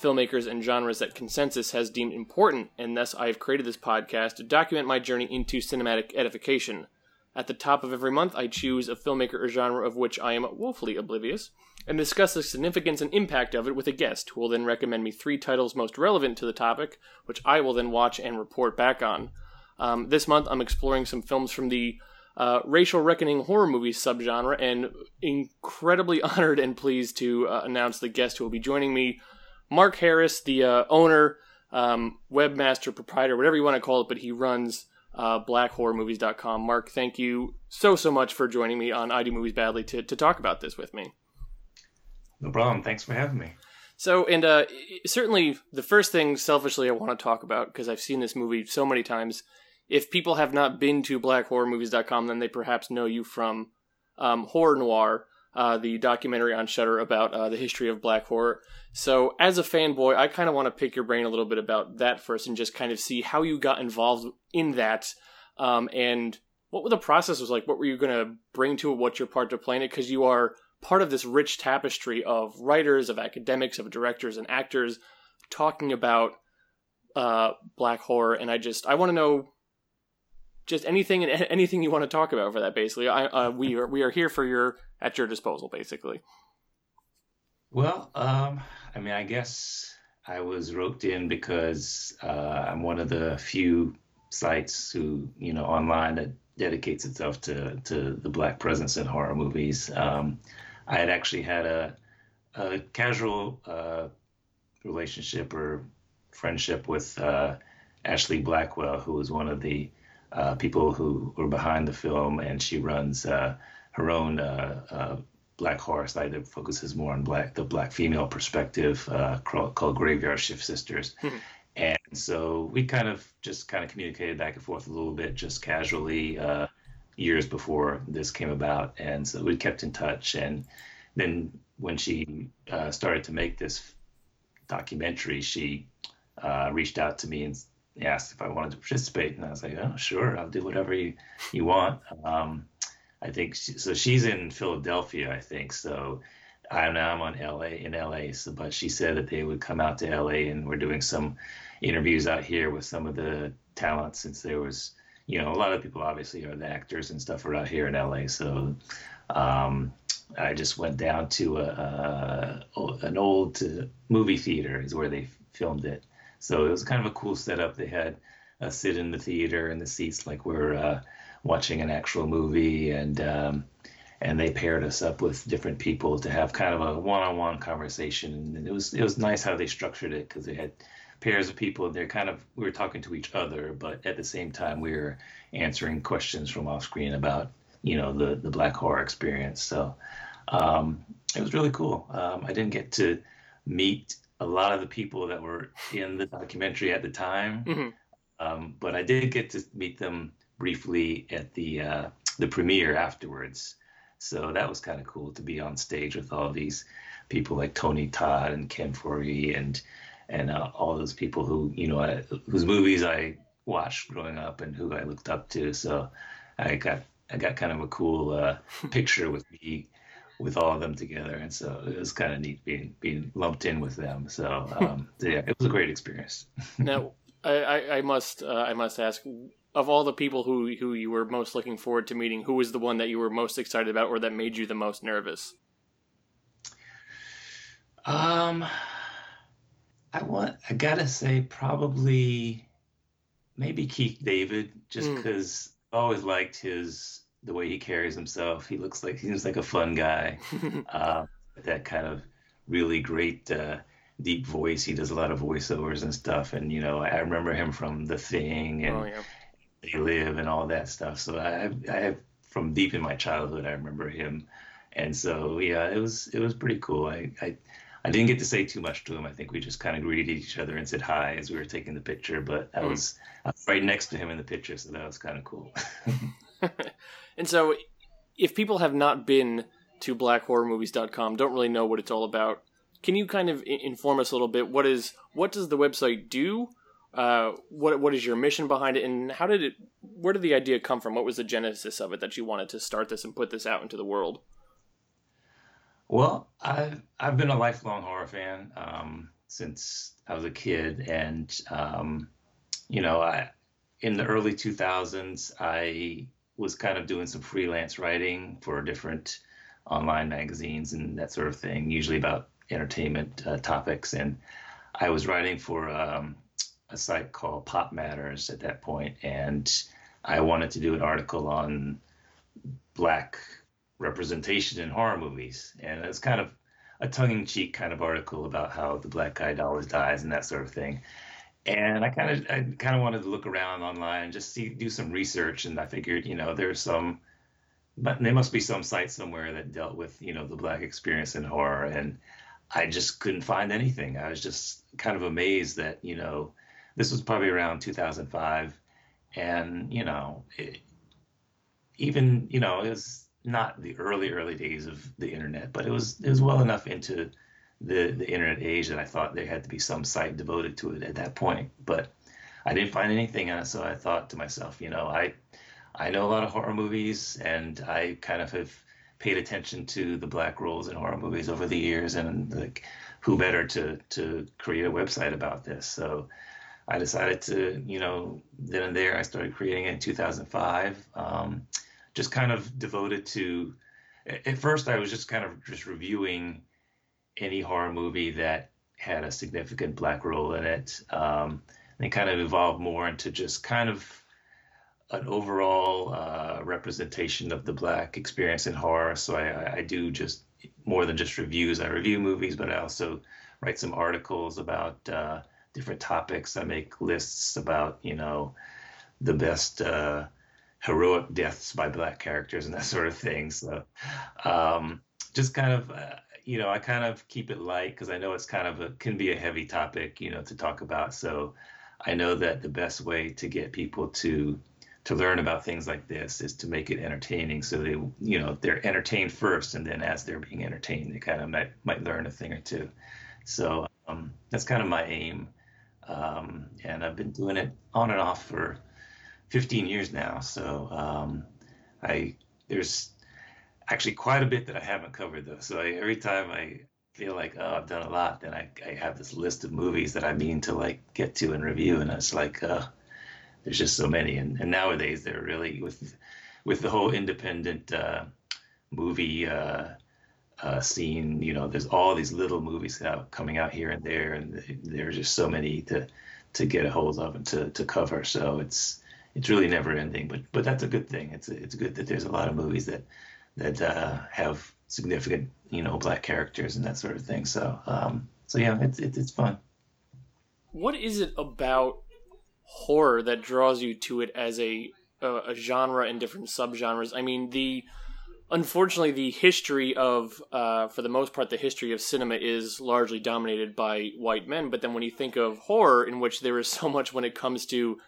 filmmakers, and genres that consensus has deemed important, and thus I have created this podcast to document my journey into cinematic edification. At the top of every month, I choose a filmmaker or genre of which I am woefully oblivious, and discuss the significance and impact of it with a guest, who will then recommend me three titles most relevant to the topic, which I will then watch and report back on. Um, this month, I'm exploring some films from the uh, racial reckoning horror movie subgenre, and incredibly honored and pleased to uh, announce the guest who will be joining me, Mark Harris, the uh, owner, um, webmaster, proprietor, whatever you want to call it, but he runs uh, blackhorrormovies.com. Mark, thank you so, so much for joining me on I Do Movies Badly to, to talk about this with me. No problem. Thanks for having me. So, and uh, certainly the first thing selfishly I want to talk about, because I've seen this movie so many times, if people have not been to blackhorrormovies.com, then they perhaps know you from um, Horror Noir, uh, the documentary on Shudder about uh, the history of black horror. So, as a fanboy, I kind of want to pick your brain a little bit about that first and just kind of see how you got involved in that um, and what the process was like. What were you going to bring to it? What's your part to play in it? Because you are part of this rich tapestry of writers, of academics, of directors, and actors talking about uh, black horror. And I just, I want to know just anything and anything you want to talk about for that. Basically, I uh, we are we are here for your at your disposal. Basically. Well, um, I mean, I guess I was roped in because uh, I'm one of the few sites who you know online that dedicates itself to to the black presence in horror movies. Um, I had actually had a, a casual uh, relationship or friendship with uh, Ashley Blackwell, who was one of the uh, people who were behind the film, and she runs uh, her own uh, uh, black horror site that focuses more on black the black female perspective uh, called, called Graveyard Shift Sisters. Hmm. and so we kind of just kind of communicated back and forth a little bit, just casually, years before this came about, and so we kept in touch. And then when she started to make this documentary, she reached out to me and asked if I wanted to participate, and I was like, "Oh, sure, I'll do whatever you you want." Um, I think she, so. She's in Philadelphia, I think. So I know I'm on LA in LA. So, but she said that they would come out to LA, and we're doing some interviews out here with some of the talent, since there was, you know, a lot of people obviously are the actors and stuff are out here in LA. So. Um, I just went down to a, a an old movie theater is where they filmed it, so it was kind of a cool setup. They had a sit in the theater in the seats like we're uh, watching an actual movie, and um, and they paired us up with different people to have kind of a one-on-one conversation. And it was it was nice how they structured it because they had pairs of people. And they're kind of we were talking to each other, but at the same time we were answering questions from off screen about you know the the black horror experience. So um, it was really cool. Um, I didn't get to meet a lot of the people that were in the documentary at the time. Mm-hmm. Um, but I did get to meet them briefly at the uh, the premiere afterwards. So that was kind of cool to be on stage with all these people like Tony Todd and Ken Foree and and uh, all those people who you know I, whose movies I watched growing up and who I looked up to. So I got I got kind of a cool uh, picture with me with all of them together, and so it was kind of neat being being lumped in with them. So um, yeah, it was a great experience. now, I, I must uh, I must ask, of all the people who who you were most looking forward to meeting, who was the one that you were most excited about, or that made you the most nervous? Um, I want I gotta say probably maybe Keith David, just because mm. I always liked his the way he carries himself. He looks like he seems like a fun guy. uh, that kind of really great uh, deep voice. He does a lot of voiceovers and stuff. And you know, I remember him from The Thing and oh, yeah. They Live and all that stuff. So I, I have from deep in my childhood, I remember him. And so yeah, it was it was pretty cool. I I, I didn't get to say too much to him. I think we just kind of greeted each other and said hi as we were taking the picture. But I hmm. was, I was right next to him in the picture, so that was kind of cool. and so, if people have not been to blackhorrormovies.com, don't really know what it's all about, can you kind of inform us a little bit? What is what does the website do? Uh, what what is your mission behind it, and how did it? Where did the idea come from? What was the genesis of it that you wanted to start this and put this out into the world? Well, I've I've been a lifelong horror fan um, since I was a kid, and um, you know, I in the early 2000s, I was kind of doing some freelance writing for different online magazines and that sort of thing, usually about entertainment uh, topics. And I was writing for um, a site called Pop Matters at that point, and I wanted to do an article on black representation in horror movies, and it's kind of a tongue-in-cheek kind of article about how the black guy always dies and that sort of thing. And I kind of I kind of wanted to look around online and just see do some research, and I figured you know there's some, but there must be some site somewhere that dealt with you know the black experience in horror, and I just couldn't find anything. I was just kind of amazed that you know this was probably around 2005, and you know it, even you know it was not the early early days of the internet, but it was it was well enough into the the internet age that I thought there had to be some site devoted to it at that point. But I didn't find anything on it, so I thought to myself, you know, I I know a lot of horror movies, and I kind of have paid attention to the black roles in horror movies over the years, and like who better to to create a website about this? So I decided to, you know, then and there I started creating it in 2005. Um, just kind of devoted to. At first, I was just kind of just reviewing any horror movie that had a significant black role in it. Um, and it kind of evolved more into just kind of an overall uh, representation of the black experience in horror. So I, I, do just more than just reviews. I review movies, but I also write some articles about uh, different topics. I make lists about you know the best uh, heroic deaths by black characters and that sort of thing. So um, just kind of, uh, you know, I kind of keep it light because I know it's kind of a, can be a heavy topic, you know, to talk about. So I know that the best way to get people to to learn about things like this is to make it entertaining so they you know they're entertained first and then as they're being entertained they kind of might might learn a thing or two so um, that's kind of my aim um, and i've been doing it on and off for 15 years now. So um, I there's actually quite a bit that I haven't covered though. So I, every time I feel like oh I've done a lot, then I, I have this list of movies that I mean to like get to and review, and it's like uh, there's just so many. And, and nowadays they're really with with the whole independent uh, movie. Uh, uh, scene. You know, there's all these little movies out coming out here and there, and there's just so many to to get a hold of and to to cover. So it's it's really never ending. But but that's a good thing. It's it's good that there's a lot of movies that that uh, have significant you know black characters and that sort of thing. So um, so yeah, it's it's it's fun. What is it about horror that draws you to it as a a, a genre and different subgenres? I mean the unfortunately, the history of, uh, for the most part, the history of cinema is largely dominated by white men. But then when you think of horror, in which there is so much when it comes to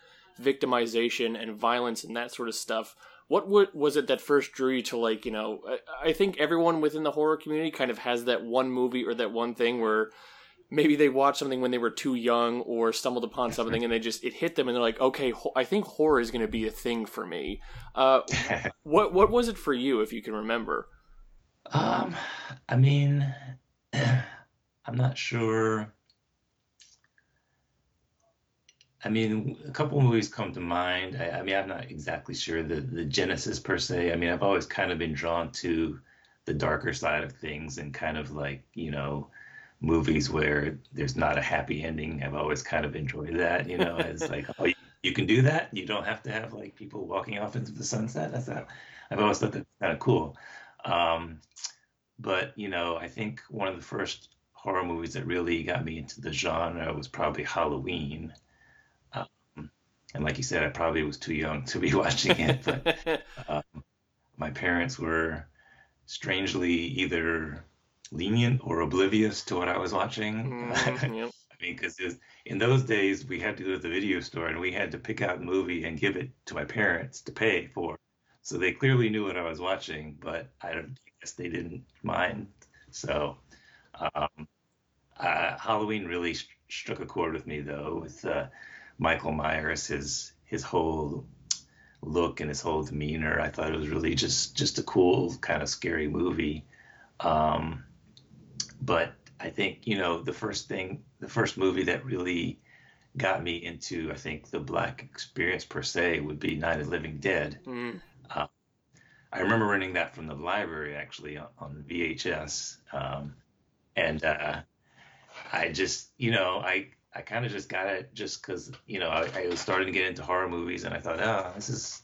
victimization and violence and that sort of stuff. What was it that first drew you to like you know? I think everyone within the horror community kind of has that one movie or that one thing where maybe they watched something when they were too young or stumbled upon something and they just it hit them and they're like okay i think horror is going to be a thing for me uh, what what was it for you if you can remember um i mean i'm not sure I mean, a couple of movies come to mind. I, I, mean, I'm not exactly sure the the genesis per se. I mean, I've always kind of been drawn to the darker side of things and kind of like you know movies where there's not a happy ending. I've always kind of enjoyed that. You know, it's like oh, you, you, can do that. You don't have to have like people walking off into the sunset. That's how I've always thought that's kind of cool. Um, but you know, I think one of the first horror movies that really got me into the genre was probably Halloween and like you said, I probably was too young to be watching it, but um, my parents were strangely either lenient or oblivious to what I was watching. Mm, yep. I mean, because in those days we had to go to the video store and we had to pick out a movie and give it to my parents to pay for. So they clearly knew what I was watching, but I don't I guess they didn't mind. So um, uh, Halloween really st- struck a chord with me though, with uh, Michael Myers, his his whole look and his whole demeanor. I thought it was really just just a cool kind of scary movie. Um, but I think you know the first thing, the first movie that really got me into, I think, the black experience per se would be Night of the Living Dead. Mm. Uh, I remember renting that from the library actually on, on VHS, um, and uh, I just, you know, I I kind of just got it just because you know I, I, was starting to get into horror movies, and I thought, oh, this is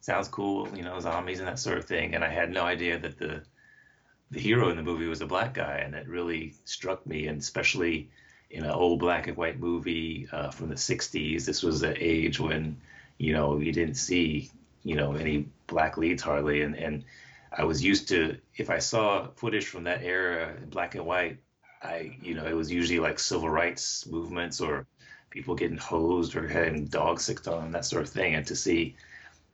sounds cool, you know, zombies and that sort of thing, and I had no idea that the the hero in the movie was a black guy, and it really struck me, and especially in an old black and white movie uh, from the '60s. This was an age when you know you didn't see you know any black leads hardly, and and I was used to if I saw footage from that era in black and white, I you know it was usually like civil rights movements or people getting hosed or having dogs sicked on them, that sort of thing, and to see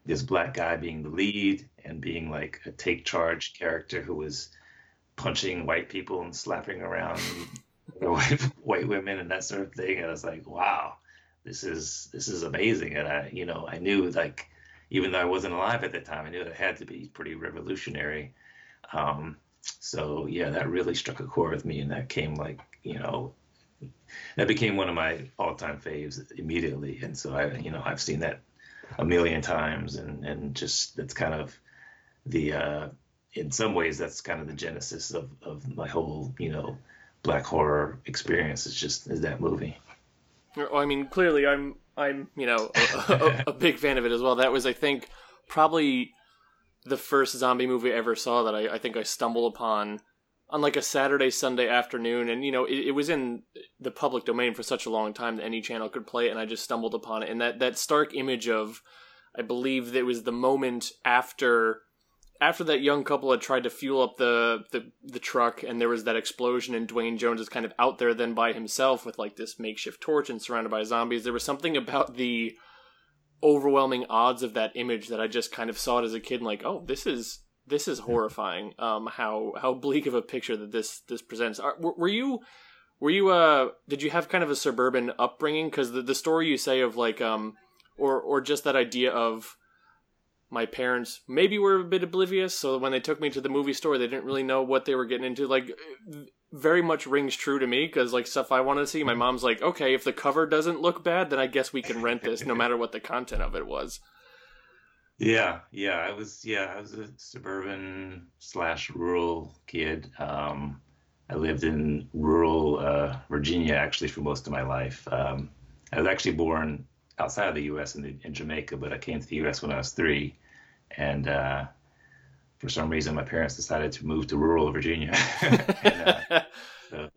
this black guy being the lead and being like a take charge character who was punching white people and slapping around white, white women and that sort of thing. And I was like, wow, this is this is amazing. And I, you know, I knew like even though I wasn't alive at the time, I knew it had to be pretty revolutionary. Um, so yeah, that really struck a chord with me, and that came like you know, that became one of my all-time faves immediately. And so I, you know, I've seen that a million times, and and just that's kind of the uh, in some ways that's kind of the genesis of of my whole you know black horror experience. Is just is that movie. Well, I mean, clearly, I'm I'm you know a, a, a, big fan of it as well. That was, I think, probably the first zombie movie I ever saw that I, I think I stumbled upon on like a Saturday Sunday afternoon, and you know it, it, was in the public domain for such a long time that any channel could play it, and I just stumbled upon it. And that that stark image of, I believe that was the moment after after that young couple had tried to fuel up the, the the truck and there was that explosion and Duane Jones is kind of out there then by himself with like this makeshift torch and surrounded by zombies, there was something about the overwhelming odds of that image that I just kind of saw it as a kid and like, oh, this is this is horrifying. Um, how how bleak of a picture that this this presents. Are, were, were you were you uh did you have kind of a suburban upbringing? Because the the story you say of like um or or just that idea of my parents maybe were a bit oblivious so when they took me to the movie store they didn't really know what they were getting into like very much rings true to me because like stuff i want to see my mom's like okay if the cover doesn't look bad then i guess we can rent this no matter what the content of it was yeah yeah i was yeah i was a suburban slash rural kid um i lived in rural uh, virginia actually for most of my life um i was actually born outside of the U.S. in, the, in Jamaica, but I came to the U.S. when I was three, and uh, for some reason my parents decided to move to rural Virginia. and, uh, so,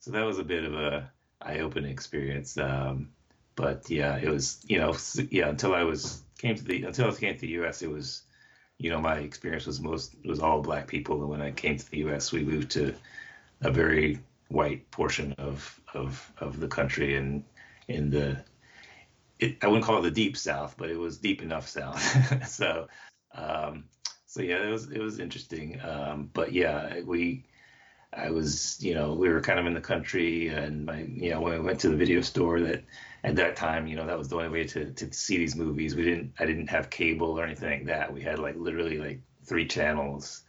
so that was a bit of a eye-opening experience. Um, but yeah, it was you know yeah until I was came to the until I came to the U.S. It was you know my experience was most was all black people, and when I came to the U.S. we moved to a very white portion of of of the country and in the it, I wouldn't call it the deep south, but it was deep enough south. so, um, so yeah, it was it was interesting. Um, but yeah, we, I was, you know, we were kind of in the country, and my, you know, when we went to the video store, that at that time, you know, that was the only way to to see these movies. We didn't, I didn't have cable or anything like that. We had like literally like three channels,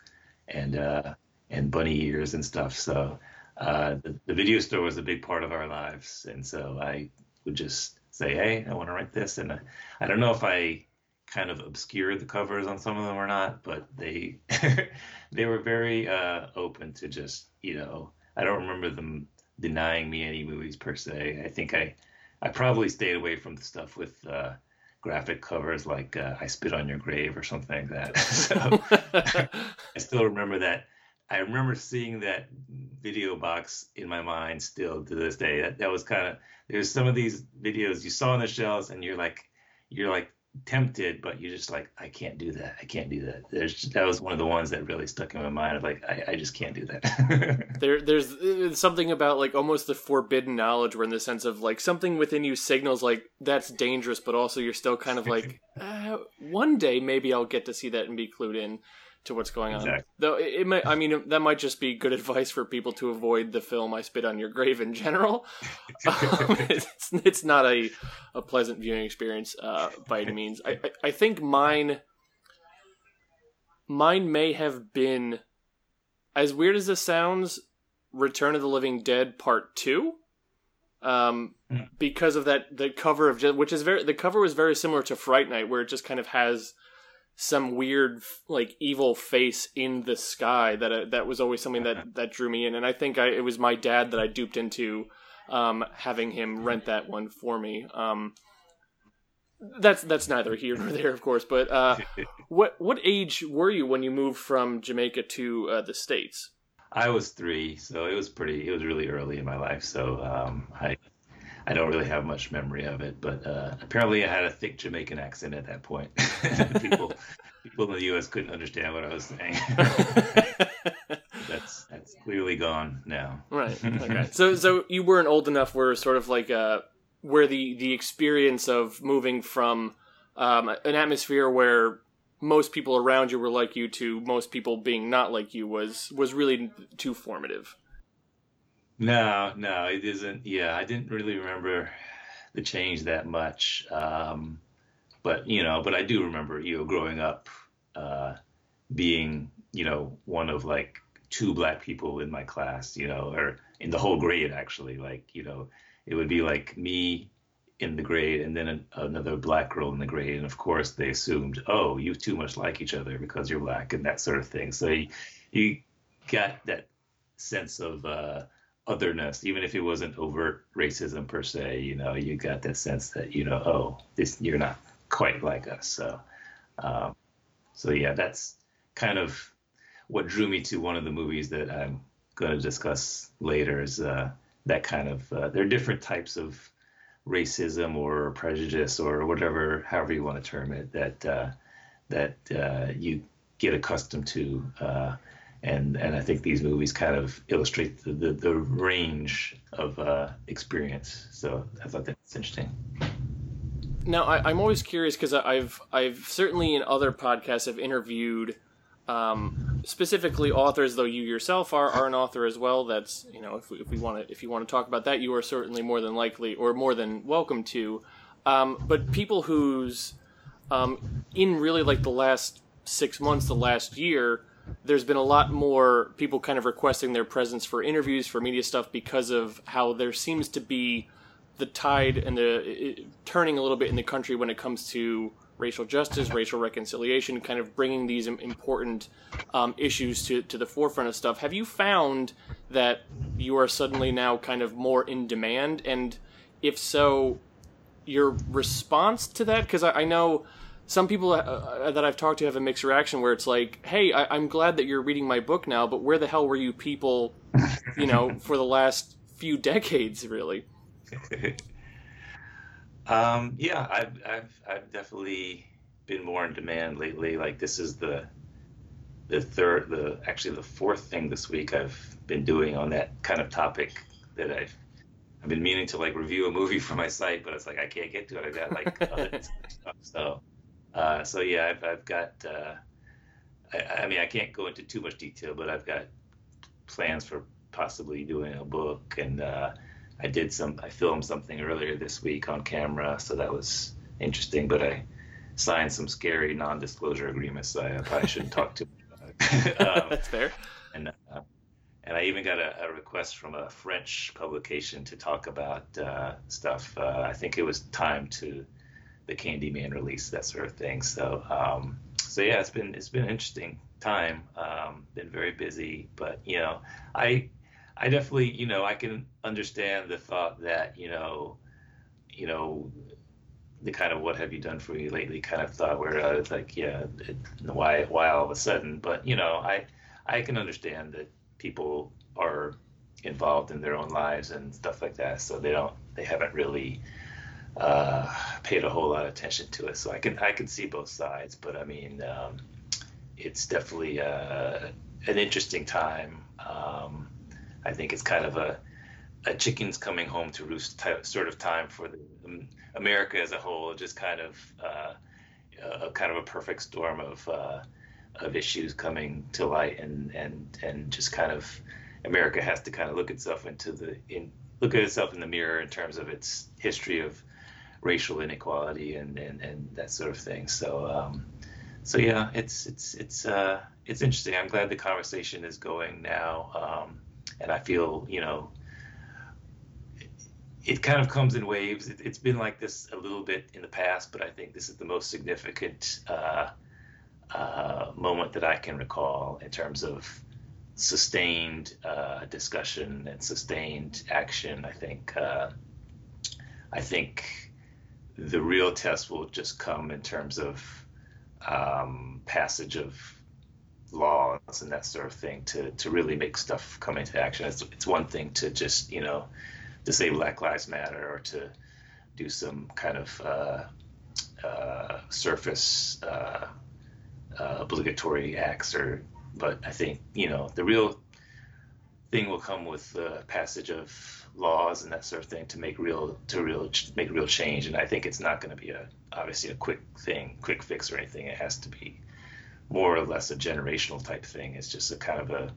and uh, and bunny ears and stuff. So. Uh, the, the video store was a big part of our lives, and so I would just say, hey, I want to write this. And I, I don't know if I kind of obscured the covers on some of them or not, but they they were very uh, open to just you know I don't remember them denying me any movies per se. I think I I probably stayed away from the stuff with uh, graphic covers like uh, I Spit on Your Grave or something like that. so I still remember that. I remember seeing that video box in my mind still to this day. That, that was kind of there's some of these videos you saw on the shelves and you're like you're like tempted, but you're just like, I can't do that. I can't do that. There's that was one of the ones that really stuck in my mind. Of like, I, I just can't do that. there, there's uh, something about like almost the forbidden knowledge, where in the sense of like something within you signals like that's dangerous, but also you're still kind of like, uh, one day maybe I'll get to see that and be clued in to what's going on. Exactly. Though it, it might, I mean, that might just be good advice for people to avoid the film "I Spit on Your Grave" in general. um, it's, it's not a a pleasant viewing experience uh, by any means. I, I, I think mine mine may have been as weird as this sounds. Return of the Living Dead Part Two. Um, Mm. because of that, the cover of which is very the cover was very similar to Fright Night, where it just kind of has some weird like evil face in the sky that uh, that was always something that that drew me in and i think I, it was my dad that i duped into um, having him rent that one for me um, that's that's neither here nor there of course but uh, what what age were you when you moved from jamaica to uh, the states I was three, so it was pretty. It was really early in my life, so um, I I don't really have much memory of it. But uh, apparently, I had a thick Jamaican accent at that point. people people in the U.S. couldn't understand what I was saying. that's that's clearly gone now. right okay so so you weren't old enough where sort of like uh where the the experience of moving from um, an atmosphere where most people around you were like you to most people being not like you was was really too formative No, no, it isn't. Yeah, I didn't really remember the change that much. Um, but you know, but I do remember, you know, growing up, uh, being, you know, one of like two black people in my class, you know, or in the whole grade actually. Like, you know, it would be like me in the grade and then an, another black girl in the grade, and of course they assumed, oh, you two must like each other because you're black and that sort of thing. So you, you got that sense of uh, otherness, even if it wasn't overt racism per se. You know, you got that sense that you know, oh, this you're not quite like us. So, um, so yeah, that's kind of what drew me to one of the movies that I'm going to discuss later. Is uh, that kind of uh, there are different types of racism or prejudice or whatever, however you want to term it, that uh, that uh, you get accustomed to. And and I think these movies kind of illustrate the the, the range of uh, experience. So I thought that's interesting. Now, I, I'm always curious because I've I've certainly in other podcasts have interviewed um, specifically authors, though you yourself are, are an author as well. That's you know if we, if we want to if you want to talk about that, you are certainly more than likely or more than welcome to. Um, but people who's um, in really like the last six months, the last year, there's been a lot more people kind of requesting their presence for interviews for media stuff because of how there seems to be the tide and the it, turning a little bit in the country when it comes to racial justice, racial reconciliation, kind of bringing these important um, issues to, to the forefront of stuff. Have you found that you are suddenly now kind of more in demand? And if so, your response to that? Because I, I know some people uh, that I've talked to have a mixed reaction where it's like, hey, I, I'm glad that you're reading my book now, but where the hell were you people, you know, for the last few decades, really? um, yeah, I've, I've I've definitely been more in demand lately. Like this is the the third, the actually the fourth thing this week I've been doing on that kind of topic that I've I've been meaning to like review a movie for my site, but it's like I can't get to it. I got like other stuff. So uh, so yeah, I've I've got. Uh, I, I mean, I can't go into too much detail, but I've got plans for possibly doing a book and. Uh, I did some, I filmed something earlier this week on camera, so that was interesting. But I signed some scary non-disclosure agreements, so I probably shouldn't talk too much about it. um, That's fair. and uh, and I even got a, a, request from a French publication to talk about uh, stuff. Uh, I think it was time to the Candyman release, that sort of thing. So um, so yeah, it's been it's been an interesting time. Um, been very busy, but you know, I I definitely, you know, I can understand the thought that, you know, you know, the kind of what have you done for me lately kind of thought where I was like, yeah, it, why, why all of a sudden? But you know, I, I can understand that people are involved in their own lives and stuff like that, so they don't, they haven't really uh, paid a whole lot of attention to it. So I can I can see both sides, but I mean, um, it's definitely uh, an interesting time. Um, I think it's kind of a a chickens coming home to roost type, sort of time for the, um, America as a whole. Just kind of uh, a kind of a perfect storm of uh, of issues coming to light, and and and just kind of America has to kind of look itself into the in look at itself in the mirror in terms of its history of racial inequality and and, and that sort of thing. So um, so yeah, it's it's it's uh, it's interesting. I'm glad the conversation is going now, um, and I feel you know it kind of comes in waves. It, has been like this a little bit in the past, but I think this is the most significant uh, uh, moment that I can recall in terms of sustained uh, discussion and sustained action. I think uh, I think the real test will just come in terms of um, passage of laws and that sort of thing to to really make stuff come into action. It's, it's one thing to just you know to say Black Lives Matter or to do some kind of uh, uh, surface uh, uh, obligatory acts or but I think you know the real thing will come with the passage of laws and that sort of thing to make real to real make real change and I think it's not going to be a obviously a quick thing quick fix or anything it has to be more or less a generational type thing it's just a kind of a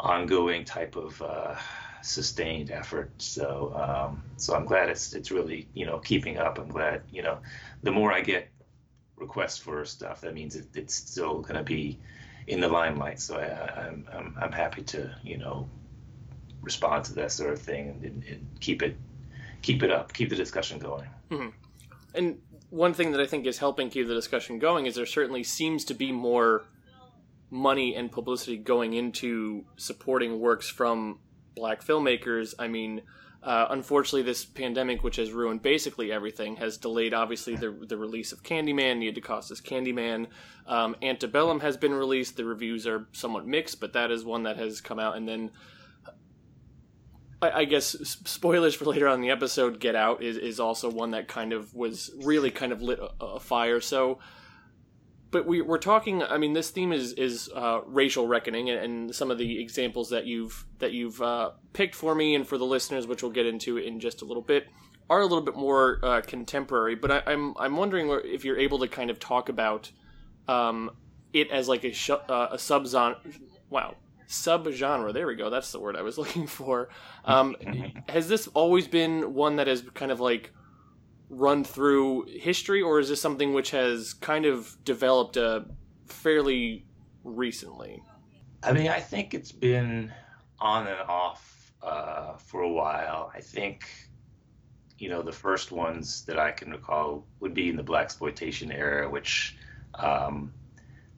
ongoing type of uh, sustained effort. So um, so I'm glad it's it's really you know keeping up. I'm glad you know the more I get requests for stuff, that means it, it's still going to be in the limelight. So I, I'm, I'm I'm happy to you know respond to that sort of thing and, and keep it keep it up, keep the discussion going. Mm-hmm. And one thing that I think is helping keep the discussion going is there certainly seems to be more money and publicity going into supporting works from black filmmakers. I mean, uh, unfortunately, this pandemic, which has ruined basically everything, has delayed obviously the the release of Candyman, Nia DaCosta's Candyman. Um, Antebellum has been released. The reviews are somewhat mixed, but that is one that has come out. And then, I, I guess spoilers for later on in the episode. Get Out is is also one that kind of was really kind of lit a, a fire. So but we, are talking. I mean, this theme is is uh, racial reckoning, and, and, some of the examples that you've that you've uh, picked for me and for the listeners, which we'll get into in just a little bit, are a little bit more uh, contemporary. But I, am I'm, I'm wondering if you're able to kind of talk about um, it as like a sh- uh, a sub wow sub genre. There we go. That's the word I was looking for. Um, has this always been one that has kind of like run through history, or is this something which has kind of developed uh, fairly recently? I mean, I think it's been on and off uh, for a while. I think, you know, the first ones that I can recall would be in the black exploitation era, which um,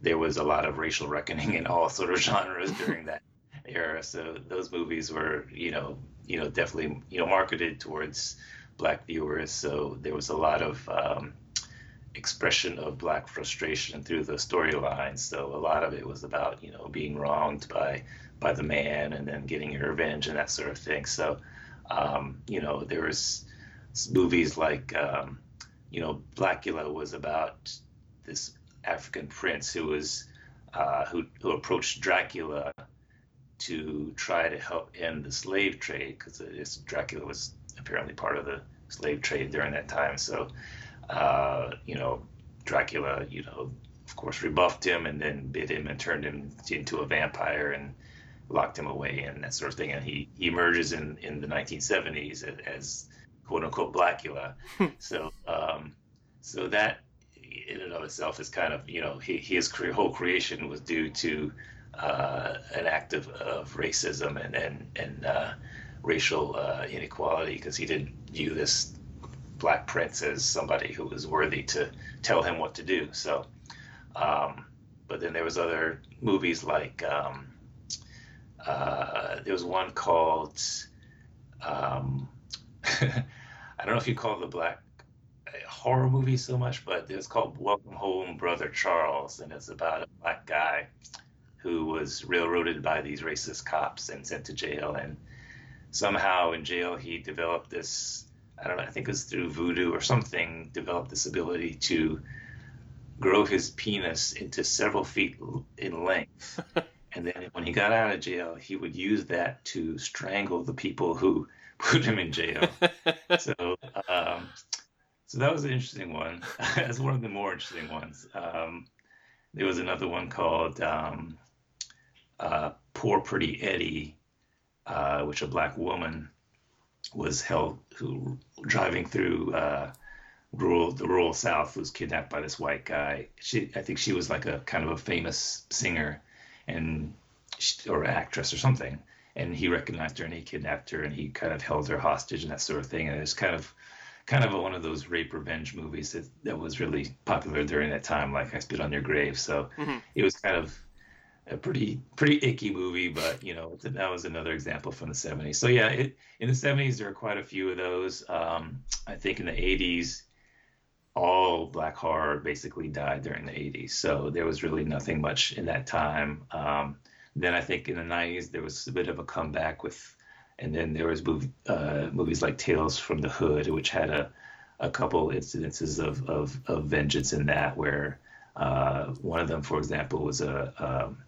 there was a lot of racial reckoning in all sort of genres during that era. So those movies were, you know, you know, definitely, you know, marketed towards black viewers. So there was a lot of um, expression of black frustration through the storylines. So a lot of it was about you know being wronged by by the man and then getting your revenge and that sort of thing. So um, you know there was movies like um, you know Blackula was about this African prince who was uh, who who approached Dracula to try to help end the slave trade because Dracula was apparently part of the slave trade during that time. So, uh, you know, Dracula, you know, of course, rebuffed him and then bit him and turned him into a vampire and locked him away and that sort of thing. And he, he emerges in, in the 1970s as, as quote unquote Blackula. so, um, so that in and of itself is kind of, you know, his whole creation was due to uh, an act of, of racism and, and, and, uh, racial uh, inequality because he didn't view this black prince as somebody who was worthy to tell him what to do. So, um, but then there was other movies like um, uh, there was one called um, I don't know if you call the black horror movie so much, but it's called Welcome Home, Brother Charles, and it's about a black guy who was railroaded by these racist cops and sent to jail and somehow in jail he developed this I don't know, I think it was through voodoo or something, developed this ability to grow his penis into several feet in length. and then when he got out of jail, he would use that to strangle the people who put him in jail. so, um, so that was an interesting one. That's one of the more interesting ones. Um, there was another one called um, uh, "Poor Pretty Eddie," uh, which a black woman was held who driving through uh, rural the rural South was kidnapped by this white guy. She, I think she was like a kind of a famous singer, and or actress or something. And he recognized her and he kidnapped her and he kind of held her hostage and that sort of thing. And it was kind of kind of a, one of those rape revenge movies that, that was really popular during that time, like I Spit on Your Grave. So mm-hmm. it was kind of a pretty pretty icky movie, but you know that was another example from the 70s. So yeah, it, in the 70s there are quite a few of those. Um, I think in the 80s, all black horror basically died during the 80s. So there was really nothing much in that time. Um, then I think in the 90s there was a bit of a comeback with, and then there was uh, movies like Tales from the Hood, which had a, a couple incidences of, of, of vengeance in that, where uh, one of them, for example, was a, um,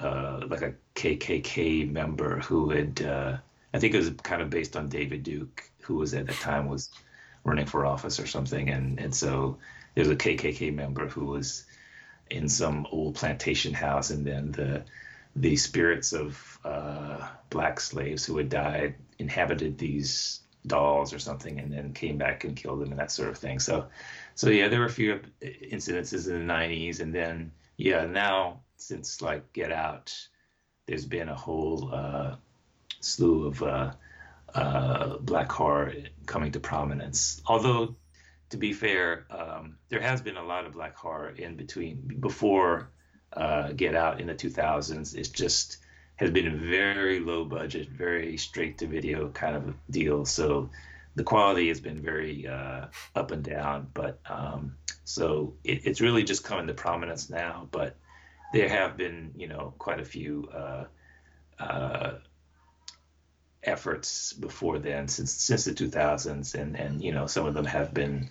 uh, like a KKK member who had, uh, I think it was kind of based on David Duke, who was at the time was running for office or something, and and so there's a KKK member who was in some old plantation house, and then the the spirits of uh, black slaves who had died inhabited these dolls or something, and then came back and killed them and that sort of thing. So, so yeah, there were a few incidences in the '90s, and then yeah, now since like Get Out, there's been a whole uh, slew of uh, uh, black horror coming to prominence. Although, to be fair, um, there has been a lot of black horror in between before uh, Get Out in the 2000s. It's just has been a very low budget, very straight to video kind of deal. So the quality has been very uh, up and down. But um, so it, it's really just coming to prominence now. But there have been, you know, quite a few uh, uh, efforts before then, since since the 2000s, and and you know, some of them have been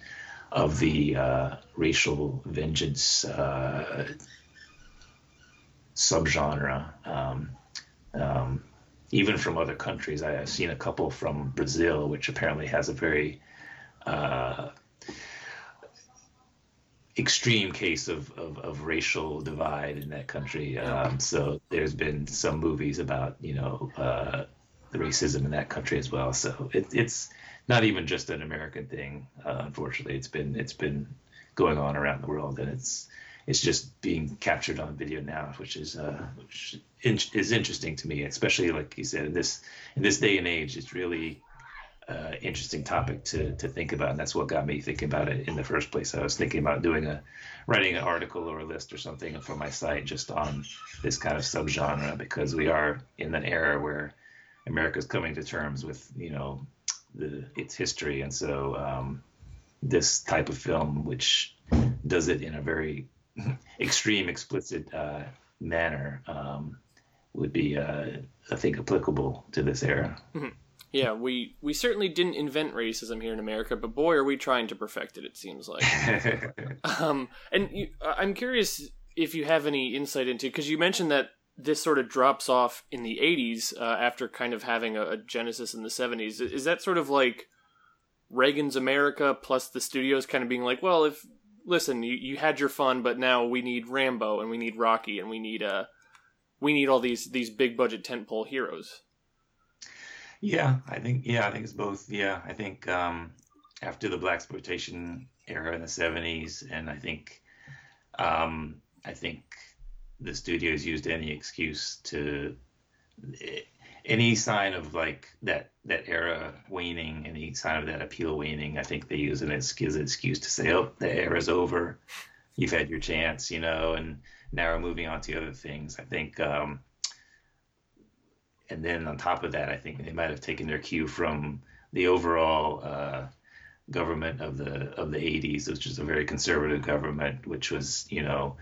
of the uh, racial vengeance uh, subgenre. Um, um, even from other countries, I have seen a couple from Brazil, which apparently has a very uh, extreme case of, of, of, racial divide in that country. Um, so there's been some movies about you know uh, the racism in that country as well. So it, it's not even just an American thing. Uh, unfortunately, it's been it's been going on around the world, and it's it's just being captured on video now, which is uh, which is interesting to me, especially like you said in this in this day and age. It's really uh, interesting topic to to think about, and that's what got me thinking about it in the first place. I was thinking about doing a writing an article or a list or something for my site just on this kind of subgenre because we are in an era where America's coming to terms with you know the its history, and so um, this type of film, which does it in a very extreme, explicit uh, manner, um, would be, uh, I think, applicable to this era. Mm-hmm. Yeah, we we certainly didn't invent racism here in America, but boy, are we trying to perfect it. It seems like. um, and you, I'm curious if you have any insight into because you mentioned that this sort of drops off in the 80s uh, after kind of having a, a, genesis in the 70s. Is that sort of like Reagan's America plus the studios kind of being like, well, if listen, you, you had your fun, but now we need Rambo and we need Rocky and we need uh we need all these these big budget tentpole heroes. Yeah, I think yeah, I think it's both. Yeah, I think um, after the black exploitation era in the 70s and I think um, I think the studios used any excuse to any sign of like that that era waning, any sign of that appeal waning. I think they use it as, an excuse to say, "Oh, the era's over. You've had your chance," you know, and now we're moving on to other things. I think, um, and then on top of that, I think they might have taken their cue from the overall uh, government of the of the 80s, which was a very conservative government, which was you know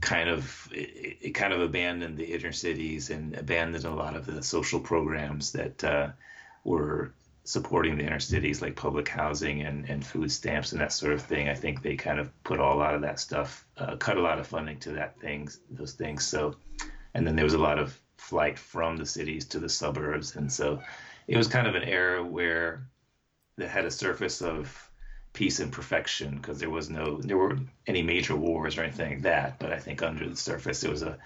kind of it, it, kind of abandoned the inner cities and abandoned a lot of the social programs that uh, were supporting the inner cities like public housing and, and food stamps and that sort of thing. I think they kind of put all, a lot of that stuff, uh, cut a lot of funding to that things, those things. So, and then there was a lot of flight from the cities to the suburbs, and so it was kind of an era where that had a surface of peace and perfection because there was no there were any major wars or anything like that. But I think under the surface there was a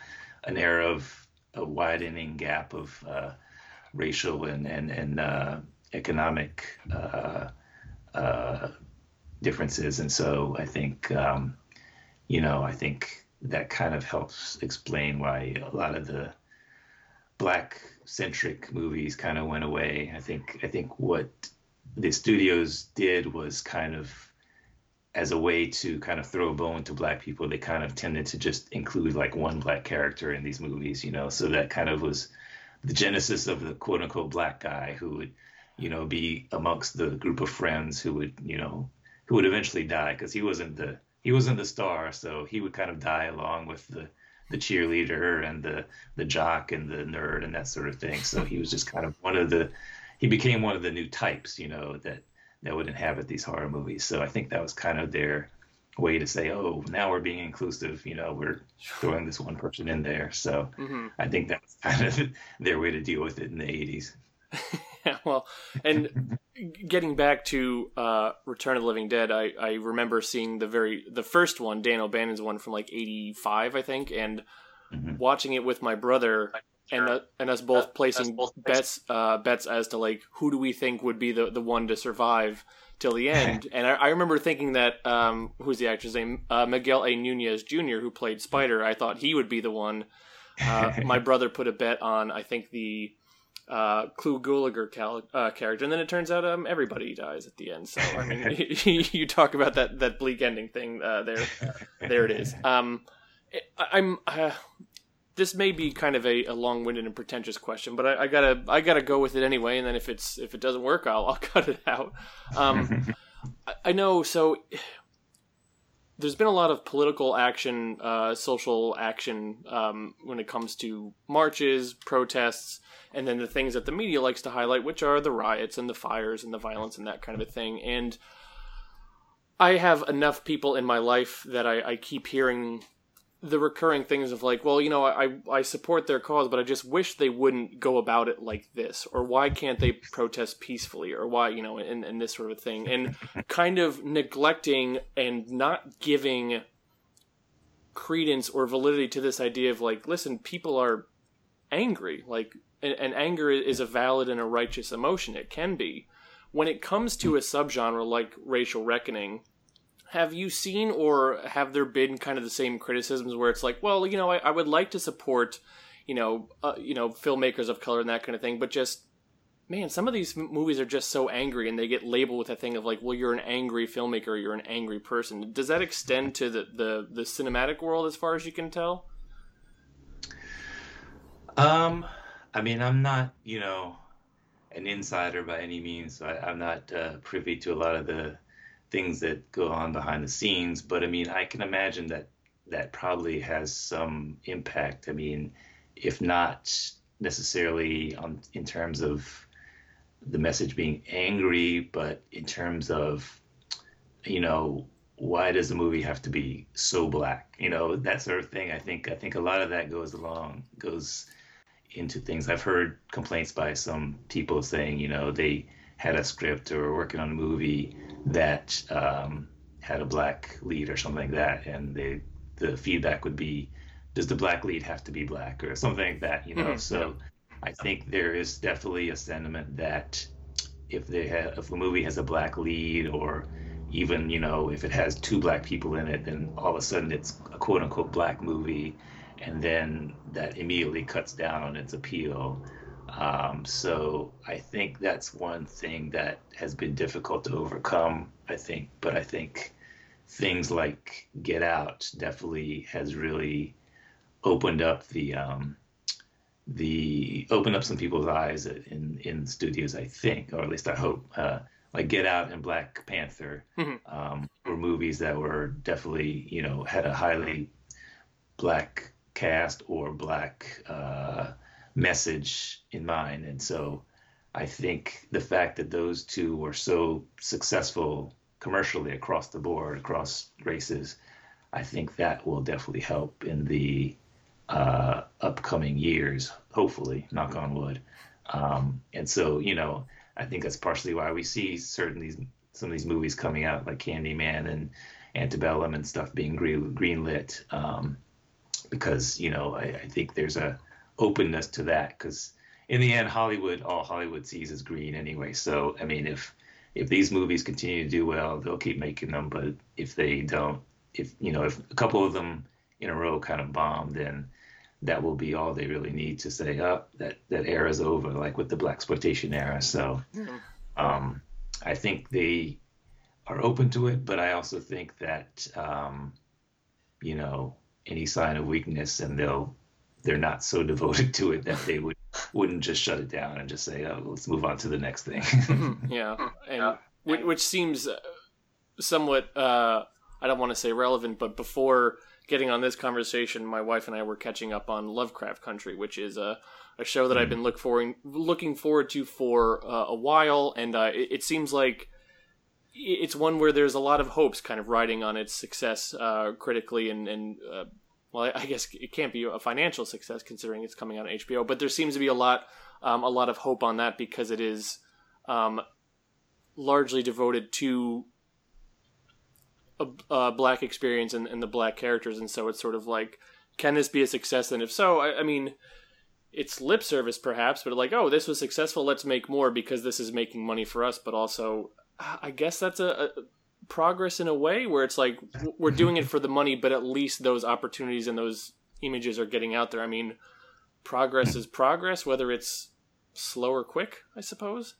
an era of a widening gap of uh, racial and and and uh, economic uh, uh, differences, and so I think um, you know I think that kind of helps explain why a lot of the black centric movies kind of went away. I think I think what the studios did was kind of as a way to kind of throw a bone to black people, they kind of tended to just include like one black character in these movies, you know. So that kind of was the genesis of the quote unquote black guy who would you know, be amongst the group of friends who would, you know, who would eventually die because he wasn't the he wasn't the star, so he would kind of die along with the the cheerleader and the the jock and the nerd and that sort of thing. So he was just kind of one of the he became one of the new types, you know, that that would inhabit these horror movies. So I think that was kind of their way to say, oh, now we're being inclusive. You know, we're throwing this one person in there. So mm-hmm. I think that's kind of their way to deal with it in the 80s. yeah, well, and getting back to uh, Return of the Living Dead, I, I remember seeing the very the first one, Dan O'Bannon's one from like '85, I think, and mm-hmm. watching it with my brother. Sure. And, uh, and us both uh, placing both bets uh, bets as to like who do we think would be the, the one to survive till the end. and I, I, remember thinking that um, who's the actor's name uh, Miguel A. Nunez Jr. who played Spider. I thought he would be the one. Uh, my brother put a bet on I think the uh, Clu Gulager cal- uh, character, and then it turns out um, everybody dies at the end. So I mean, you talk about that that bleak ending thing. Uh, there, there it is. Um, I, am uh, this may be kind of a, a long-winded and pretentious question, but I, I, gotta I gotta go with it anyway. And then if it's if it doesn't work, I'll I'll cut it out. Um, I, I know. So there's been a lot of political action, uh, social action um, when it comes to marches, protests and then the things that the media likes to highlight, which are the riots and the fires and the violence and that kind of a thing. And I have enough people in my life that I, I keep hearing the recurring things of like, well, you know, I I support their cause, but I just wish they wouldn't go about it like this, or why can't they protest peacefully, or why, you know, and, and this sort of thing, and kind of neglecting and not giving credence or validity to this idea of like, listen, people are angry, like and, and anger is a valid and a righteous emotion. It can be. When it comes to a subgenre like racial reckoning, have you seen or have there been kind of the same criticisms where it's like, well, you know, I, I would like to support, you know, uh, you know, filmmakers of color and that kind of thing, but just man, some of these movies are just so angry and they get labeled with a thing of like, well, you're an angry filmmaker, you're an angry person. Does that extend to the, the, the cinematic world as far as you can tell? Um, I mean, I'm not, you know, an insider by any means. I, am not uh, privy to a lot of the things that go on behind the scenes. But I mean, I can imagine that that probably has some impact. I mean, if not necessarily on in terms of the message being angry, but in terms of, you know, why does the movie have to be so black? You know, that sort of thing. I think I think a lot of that goes along goes into things. I've heard complaints by some people saying, you know, they had a script or were working on a movie that um, had a black lead or something like that, and they the feedback would be, does the black lead have to be black or something like that, you know? Mm-hmm. So I think there is definitely a sentiment that if they have if a movie has a black lead or even you know if it has two black people in it, then all of a sudden it's a quote unquote black movie and then that immediately cuts down on its appeal. Um, so I think that's one thing that has been difficult to overcome. I think, but I think things like Get Out definitely has really opened up the um, the opened up some people's eyes in in studios. I think, or at least I hope. Uh, like Get Out and Black Panther mm-hmm. um, were movies that were definitely you know had a highly black cast or black uh, message in mind. And so I think the fact that those two were so successful commercially across the board, across races, I think that will definitely help in the uh, upcoming years, hopefully, knock on wood. Um, and so, you know, I think that's partially why we see certain these some of these movies coming out like Candyman and Antebellum and stuff being green greenlit um, because you know I, I, think there's a openness to that because in the end Hollywood all Hollywood sees is green anyway. So I mean if if these movies continue to do well, they'll keep making them. But if they don't, if you know if a couple of them in a row kind of bomb, then that will be all they really need to say, oh, that that era's over, like with the blaxploitation era. So, um, I think they are open to it, but I also think that um, you know any sign of weakness, and they'll they're not so devoted to it that they would wouldn't just shut it down and just say, oh, let's move on to the next thing. yeah, and yeah. Which, which, seems somewhat uh, I don't want to say relevant, but before getting on this conversation, my wife and I were catching up on Lovecraft Country, which is a, a show that mm. I've been look for, looking forward to for uh, a while, and uh, it, it, seems like it's one where there's a lot of hopes kind of riding on its success uh, critically and, and uh, well, I guess it can't be a financial success considering it's coming out on HBO, but there seems to be a lot, um, a lot of hope on that because it is um, largely devoted to a, a black experience and, and, the black characters, and so it's sort of like, can this be a success? And if so, I, I mean, it's lip service perhaps, but like, oh, this was successful, let's make more because this is making money for us. But also, I guess that's a, a progress in a way where it's like we're doing it for the money, but at least those opportunities and those images are getting out there. I mean, progress is progress, whether it's slow or quick, I suppose.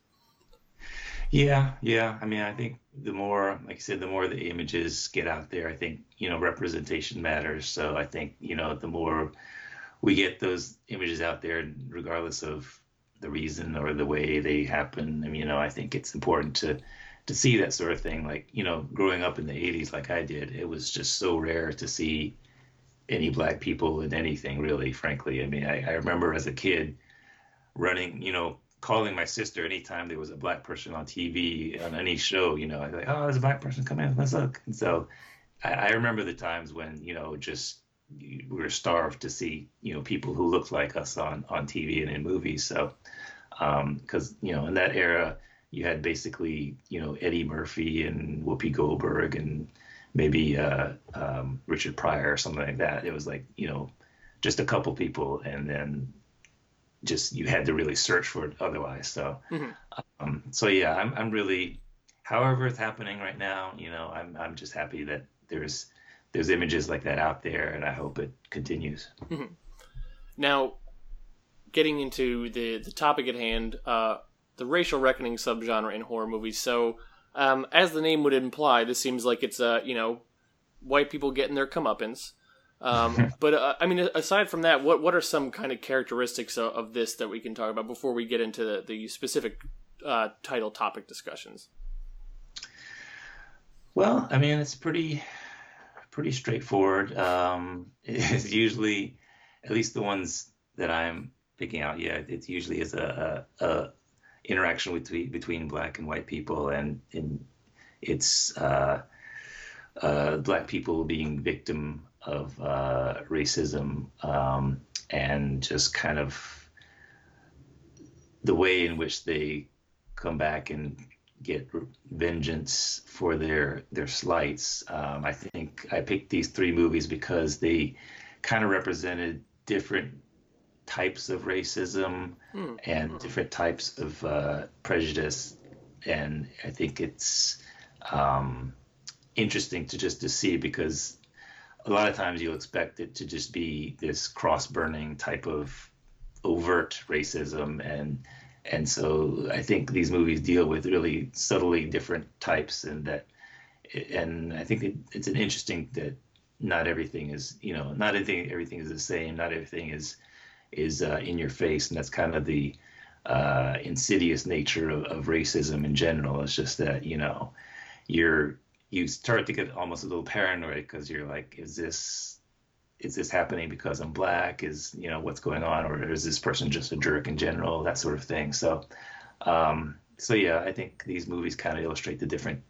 Yeah, yeah. I mean, I think the more, like I said, the more the images get out there, I think, you know, representation matters. So I think, you know, the more we get those images out there, regardless of the reason or the way they happen, I mean, you know, I think it's important to to see that sort of thing. Like, you know, growing up in the 80s like I did, it was just so rare to see any black people in anything, really, frankly. I mean, I, I remember as a kid running, you know, calling my sister anytime there was a black person on TV on any show, you know, I'd like, oh, there's a black person coming in, let's look. And so I, I remember the times when, you know, just we were starved to see, you know, people who looked like us on, on TV and in movies. So, because, um, you know, in that era, you had basically you know Eddie Murphy and Whoopi Goldberg and maybe uh, um, Richard Pryor or something like that. It was like you know just a couple people, and then just you had to really search for it otherwise. So mm-hmm. um, so yeah, I'm I'm really however it's happening right now. You know, I'm I'm just happy that there's there's images like that out there, and I hope it continues. Mm-hmm. Now, getting into the the topic at hand. Uh, the racial reckoning subgenre in horror movies. So, um, as the name would imply, this seems like it's uh, you know, white people getting their comeuppance. Um, but uh, I mean, aside from that, what what are some kind of characteristics of, of this that we can talk about before we get into the, the specific uh, title topic discussions? Well, I mean, it's pretty pretty straightforward. Um, it's usually, at least the ones that I'm picking out, yeah, it usually is a, a, a interaction between between black and white people, and in it's uh, uh, black people being victim of uh, racism um, and just kind of the way in which they come back and get vengeance for their their slights. Um, I think I picked these three movies because they kind of represented different types of racism mm. and different types of uh, prejudice, and I think it's um, interesting to just to see because a lot of times you'll expect it to just be this cross burning type of overt racism. And and so I think these movies deal with really subtly different types and that and I think it, it's an interesting that not everything is you know not everything everything is the same. Not everything is is uh, in your face, and that's kind of the uh, insidious nature of, of, racism in general. It's just that you know you're you start to get almost a little paranoid because you're like, is this is this happening because I'm black? Is you know what's going on, or is this person just a jerk in general? That sort of thing. So. Um, so yeah, I think these movies kind of illustrate the different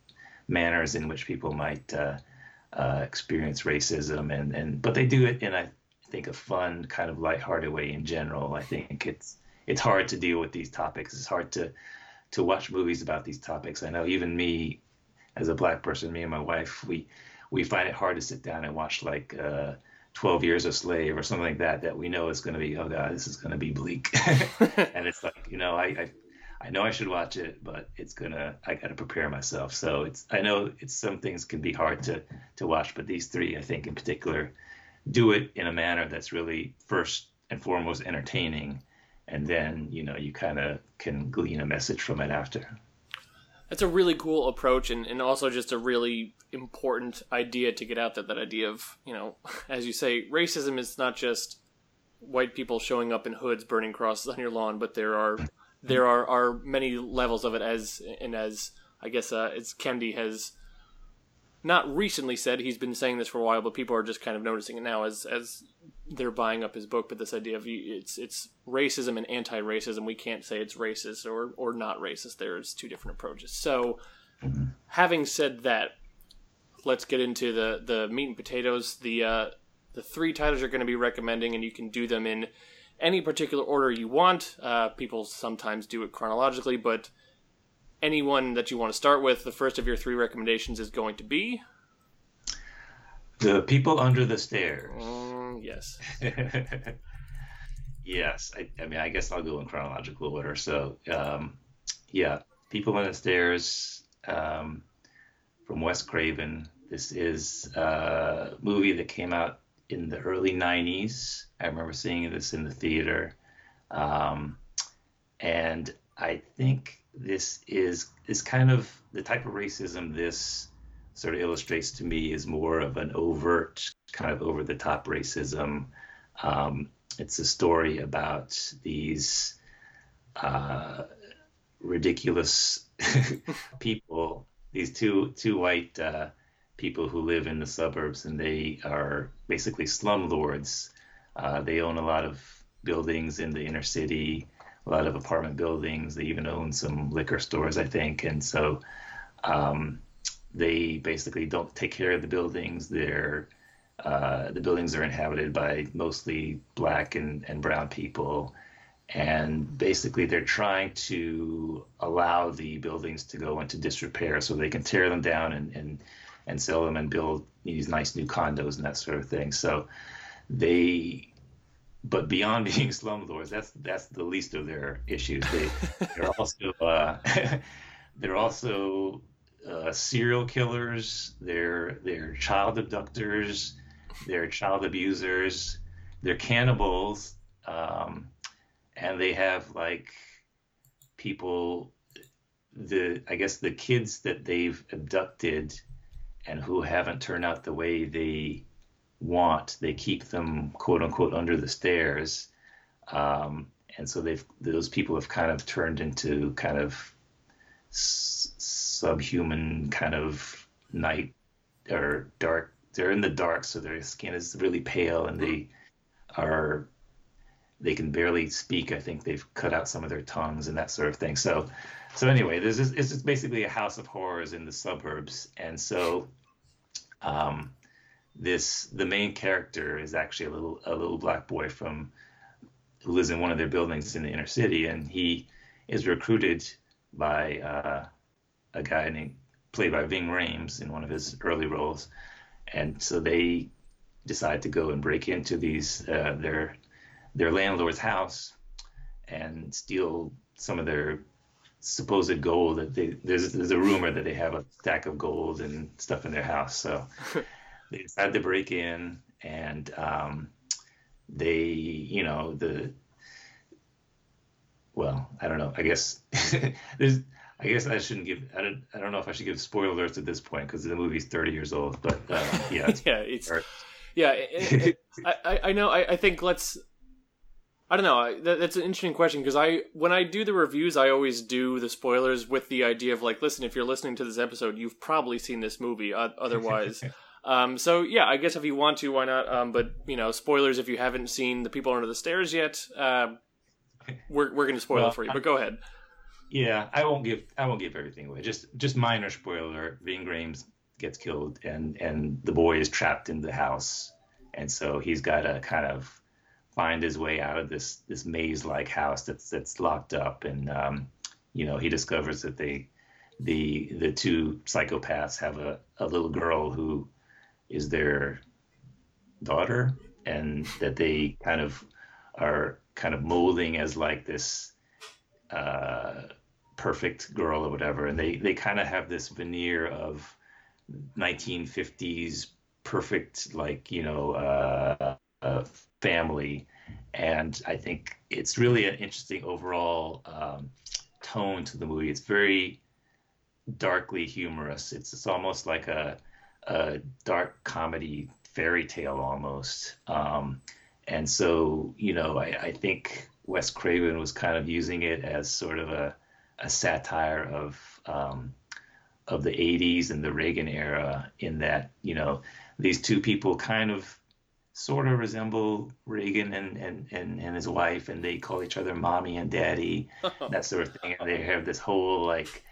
manners in which people might uh, uh, experience racism, and and but they do it in I think a fun kind of lighthearted way in general. I think it's it's hard to deal with these topics. It's hard to to watch movies about these topics. I know even me, as a black person, me and my wife, we we find it hard to sit down and watch like uh, 12 Years a Slave or something like that that we know is going to be oh god this is going to be bleak, and it's like you know I, I I know I should watch it, but it's gonna I got to prepare myself. So it's I know it's some things can be hard to to watch, but these three I think in particular do it in a manner that's really first and foremost entertaining and then you know you kind of can glean a message from it after. That's a really cool approach and, and also just a really important idea to get out there that idea of you know as you say racism is not just white people showing up in hoods burning crosses on your lawn but there are there are, are many levels of it as and as i guess uh, as Kendi has not recently said he's been saying this for a while, but people are just kind of noticing it now as as they're buying up his book. But this idea of it's it's racism and anti-racism, we can't say it's racist or or not racist. There's two different approaches. So, having said that, let's get into the the meat and potatoes. The uh, the three titles you're going to be recommending, and you can do them in any particular order you want. Uh, people sometimes do it chronologically, but anyone that you want to start with, the first of your three recommendations is going to be The People Under the Stairs. Mm, yes. yes. I, I, mean, I guess I'll go in chronological order. So, um, yeah, People Under the Stairs um, from Wes Craven. This is a movie that came out in the early 90s. I remember seeing this in the theater. Um, and I think this is is kind of the type of racism this sort of illustrates to me is more of an overt, kind of over the top racism. Um, it's a story about these uh, ridiculous people, these two two white uh, people who live in the suburbs, and they are basically slumlords. Uh, they own a lot of buildings in the inner city a lot of apartment buildings. They even own some liquor stores, I think. And so um, they basically don't take care of the buildings. They're uh, the buildings are inhabited by mostly black and, and brown people. And basically, they're trying to allow the buildings to go into disrepair so they can tear them down and, and, and sell them and build these nice new condos and that sort of thing. So they but beyond being slumlords, that's that's the least of their issues. They they're also uh, they're also uh, serial killers. They're they're child abductors. They're child abusers. They're cannibals, um, and they have like people. The I guess the kids that they've abducted and who haven't turned out the way they want. They keep them quote unquote under the stairs, um, and so they've those people have kind of turned into kind of s- subhuman kind of night or dark. They're in the dark, so their skin is really pale, and they are they can barely speak. I think they've cut out some of their tongues and that sort of thing. So, so anyway, this is it's just basically a house of horrors in the suburbs, and so um, this the main character is actually a little a little black boy from who lives in one of their buildings in the inner city, and he is recruited by uh, a guy named played by Ving Rhames in one of his early roles, and so they decide to go and break into these uh, their their landlord's house and steal some of their supposed gold that they there's there's a rumor that they have a stack of gold and stuff in their house. So they decide to break in and um, they you know the well i don't know i guess there's i guess i shouldn't give i don't i don't know if i should give spoiler alerts at this point because the movie's 30 years old but uh, yeah yeah it's yeah it, it, I, I know I, I think let's I don't know. That, that's an interesting question because I, when I do the reviews, I always do the spoilers with the idea of like, listen, if you're listening to this episode, you've probably seen this movie. Otherwise, Um, so yeah, I guess if you want to, why not? Um, but you know, spoilers if you haven't seen the people under the stairs yet. Uh, we're we're going to spoil well, it for you. But go ahead. Yeah, I won't give I won't give everything away. Just just minor spoiler: Ving Rhames gets killed, and and the boy is trapped in the house, and so he's got to kind of find his way out of this this maze-like house that's that's locked up, and um, you know he discovers that they the the two psychopaths have a, a little girl who is their daughter, and that they kind of are kind of molding as like this uh, perfect girl or whatever, and they they kind of have this veneer of 1950s perfect like you know uh, uh, family, and I think it's really an interesting overall um, tone to the movie. It's very darkly humorous. It's it's almost like a a dark comedy fairy tale almost. Um, and so, you know, I, I, think Wes Craven was kind of using it as sort of a, a satire of um, of the 80s and the Reagan era, in that, you know, these two people kind of sort of resemble Reagan and, and, and, and his wife, and they call each other mommy and daddy, that sort of thing. And they have this whole like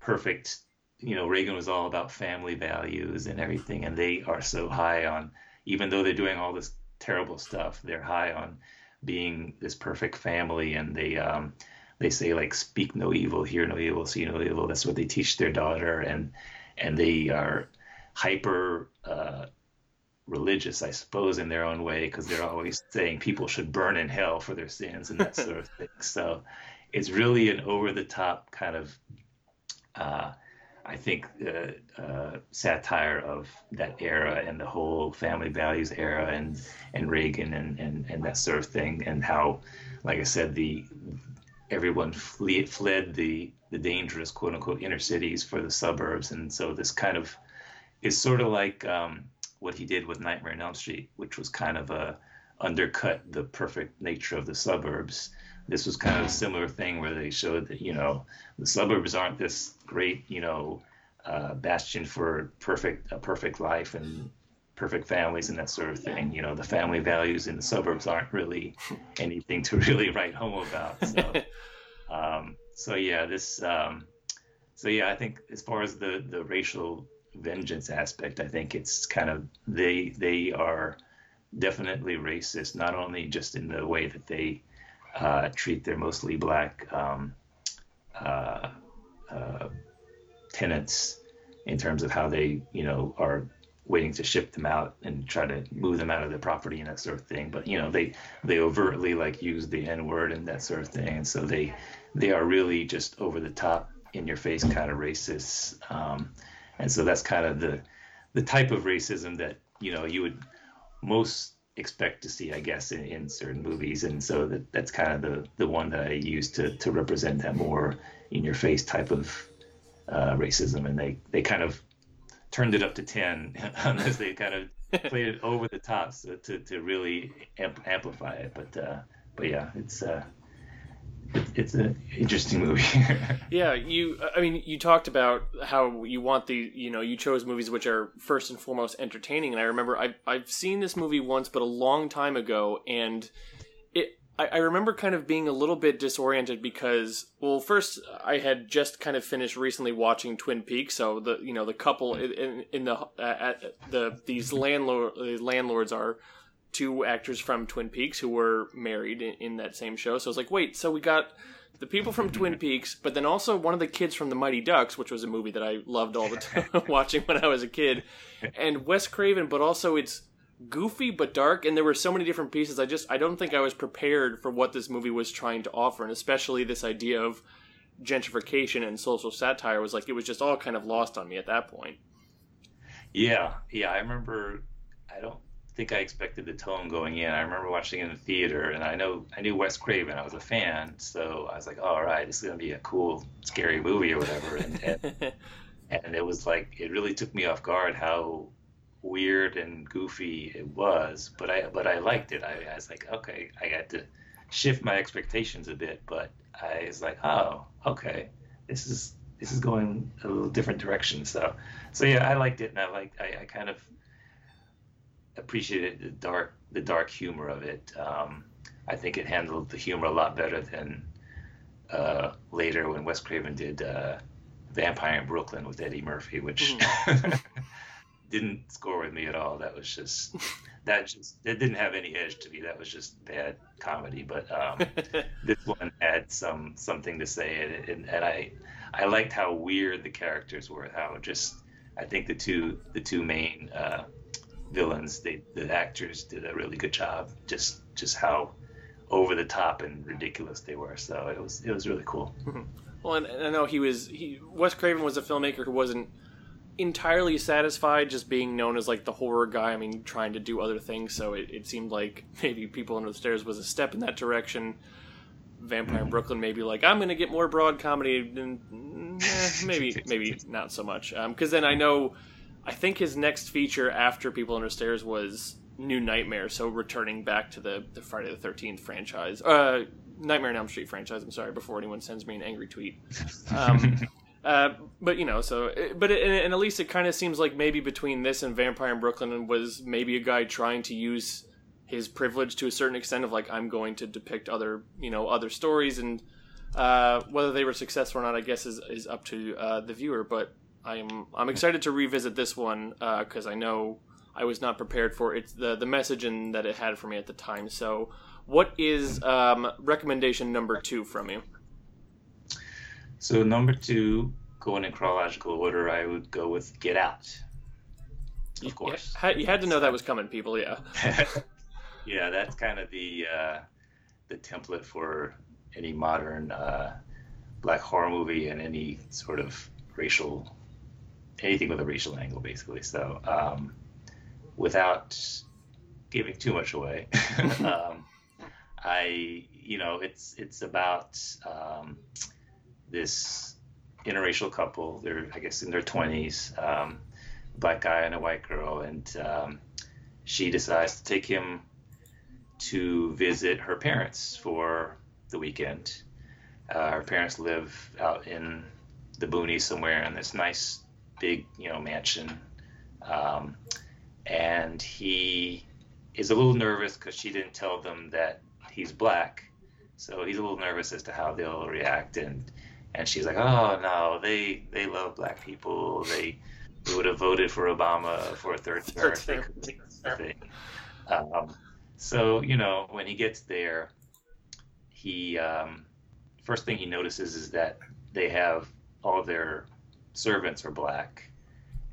perfect you know Reagan was all about family values and everything, and they are so high on even though they're doing all this terrible stuff, they're high on being this perfect family, and they um, they say like speak no evil, hear no evil, see no evil. That's what they teach their daughter, and and they are hyper uh, religious, I suppose, in their own way, because they're always saying people should burn in hell for their sins and that sort of thing. So it's really an over the top kind of uh, I think uh, uh, satire of that era and the whole family values era and and Reagan and, and, and that sort of thing and how, like I said, the everyone flee, fled the the dangerous quote unquote inner cities for the suburbs. And so this kind of is sort of like um, what he did with Nightmare on Elm Street, which was kind of a undercut the perfect nature of the suburbs this was kind of a similar thing where they showed that you know the suburbs aren't this great you know uh, bastion for perfect a perfect life and perfect families and that sort of thing. You know, the family values in the suburbs aren't really anything to really write home about. So, um, so yeah, this. Um, so yeah, I think as far as the the racial vengeance aspect, I think it's kind of they they are definitely racist, not only just in the way that they uh, treat their mostly black um, uh, uh, tenants in terms of how they, you know, are waiting to ship them out and try to move them out of their property and that sort of thing. But you know, they they overtly like use the N word and that sort of thing, and so they they are really just over the top, in your face kind of racist. Um, and so that's kind of the the type of racism that you know you would most expect to see, I guess, in, in certain movies. And so that, that's kind of the, the one that I use to, to represent that more in your face type of uh, racism. And they, they kind of turned it up to 10 unless they kind of played it over the top so to, to really amp- amplify it. But, uh, but yeah, it's, uh, it's an interesting movie. yeah, you. I mean, you talked about how you want the. You know, you chose movies which are first and foremost entertaining, and I remember I've I've seen this movie once, but a long time ago, and it. I, I remember kind of being a little bit disoriented because, well, first I had just kind of finished recently watching Twin Peaks, so the you know the couple in, in the uh, at the these landlord landlords are two actors from Twin Peaks who were married in, in, that same show. So I was like, wait, so we got the people from Twin Peaks, but then also one of the kids from The Mighty Ducks, which was a movie that I loved all the time watching when I was a kid, and Wes Craven, but also it's goofy but dark and there were so many different pieces. I just i don't think i was prepared for what this movie was trying to offer and especially this idea of gentrification and social satire was like it was just all kind of lost on me at that point. Yeah yeah i remember i don't think I expected the tone going in. I remember watching it in the theater, and I know I knew Wes Craven. I was a fan, so I was like, oh, "All right, this is gonna be a cool, scary movie or whatever." And, and, and it was like it really took me off guard how weird and goofy it was. But I but I liked it. I, I was like, okay, I got to shift my expectations a bit. But I was like, oh, okay, this is this is going a little different direction. So so yeah, I liked it, and I liked I, I kind of appreciated the dark the dark humor of it. Um, I think it handled the humor a lot better than uh, later when Wes Craven did uh, Vampire in Brooklyn with Eddie Murphy, which Mm-hmm. didn't score with me at all. That was just that just that didn't have any edge to me. That was just bad comedy. But um, this one had some something to say, and, and, and I I liked how weird the characters were. How just I think the two the two main uh, villains, they the actors did a really good job. Just just how over the top and ridiculous they were. So it was it was really cool. Well, and, and I know he was he Wes Craven was a filmmaker who wasn't entirely satisfied just being known as like the horror guy. I mean, trying to do other things. So it, it seemed like maybe People Under the Stairs was a step in that direction. Vampire in Brooklyn maybe like I'm gonna get more broad comedy, and eh, maybe maybe not so much. Because then I know, I think his next feature after People Under Stairs was New Nightmare, so returning back to the the Friday the Thirteenth franchise, uh, Nightmare on Elm Street franchise. I'm sorry, before anyone sends me an angry tweet. Um, uh, but you know, so but it, and, and at least it kind of seems like maybe between this and Vampire in Brooklyn was maybe a guy trying to use his privilege to a certain extent of like I'm going to depict other you know other stories and uh, whether they were successful or not, I guess is is up to uh, the viewer. But I'm I'm excited to revisit this one because I know I was not prepared for it the the message and that it had for me at the time. So, what is um, recommendation number two from you? So number two, going in chronological order, I would go with Get Out. Of course. You had, you had to know that was coming, people. Yeah. yeah, that's kind of the uh, the template for any modern uh, black horror movie and any sort of racial anything with a racial angle, basically. So, um, without giving too much away, um, I you know it's it's about um, this interracial couple. They're I guess in their twenties, um, black guy and a white girl, and um, she decides to take him to visit her parents for the weekend. Uh, her parents live out in the boonies somewhere in this nice big you know mansion, um, and he is a little nervous because she didn't tell them that he's black. So he's a little nervous as to how they'll react, and and she's like, "Oh no, they they love black people. They, would have voted for Obama for a third term. They couldn't take thing." Um, so you know, when he gets there, he um, first thing he notices is that they have all of their servants are black,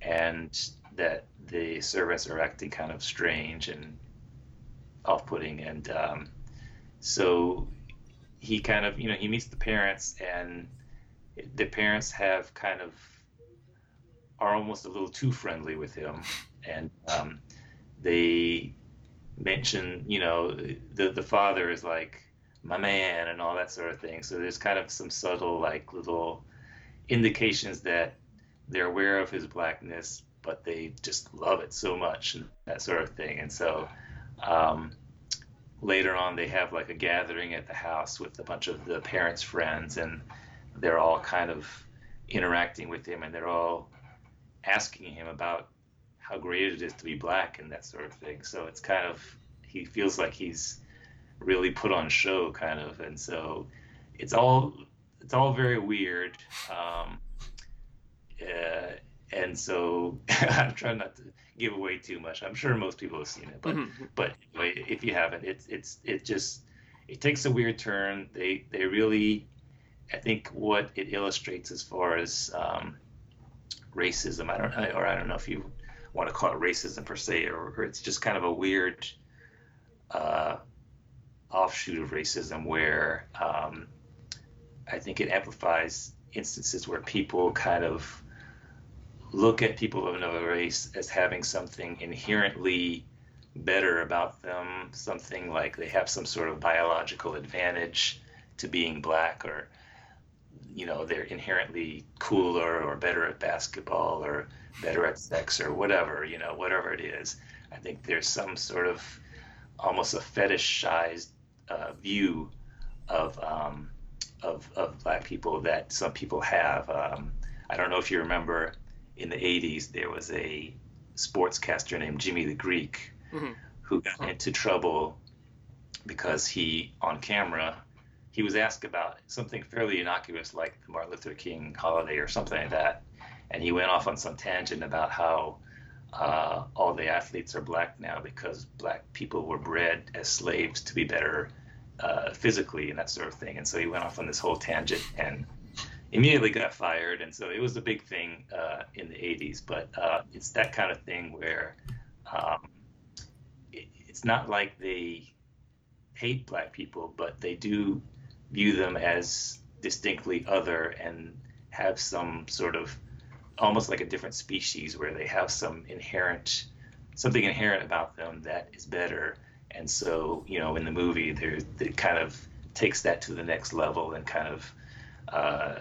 and that the servants are acting kind of strange and off-putting, and um, so he kind of you know he meets the parents and the parents have kind of are almost a little too friendly with him and um, they mention you know the the father is like my man and all that sort of thing. So there's kind of some subtle like little indications that they're aware of his blackness but they just love it so much and that sort of thing. And so um, later on they have like a gathering at the house with a bunch of the parents friends and they're all kind of interacting with him and they're all asking him about how great it is to be black and that sort of thing. So it's kind of he feels like he's really put on show kind of. And so it's all it's all very weird um, uh, and so i'm trying not to give away too much i'm sure most people have seen it but Mhm. but if you haven't it's it's it just it takes a weird turn they they really i think what it illustrates as far as um, racism i don't or i don't know if you want to call it racism per se or, or it's just kind of a weird uh, offshoot of racism where um, i think it amplifies instances where people kind of look at people of another race as having something inherently better about them, something like they have some sort of biological advantage to being black, or you know they're inherently cooler or better at basketball or better at sex or whatever, you know whatever it is. I think there's some sort of almost a fetishized uh, view of, um, of of black people that some people have. Um, I don't know if you remember in the 80s there was a sportscaster named Jimmy the Greek Mhm. who got into trouble because he on camera he was asked about something fairly innocuous like the Martin Luther King holiday or something like that, and he went off on some tangent about how uh, all the athletes are black now because black people were bred as slaves to be better uh, physically and that sort of thing. And so he went off on this whole tangent and immediately got fired. And so it was a big thing uh, in the 80s. But uh, it's that kind of thing where um, it, it's not like they hate black people, but they do view them as distinctly other and have some sort of almost like a different species where they have some inherent something inherent about them that is better and so you know in the movie there it kind of takes that to the next level and kind of uh,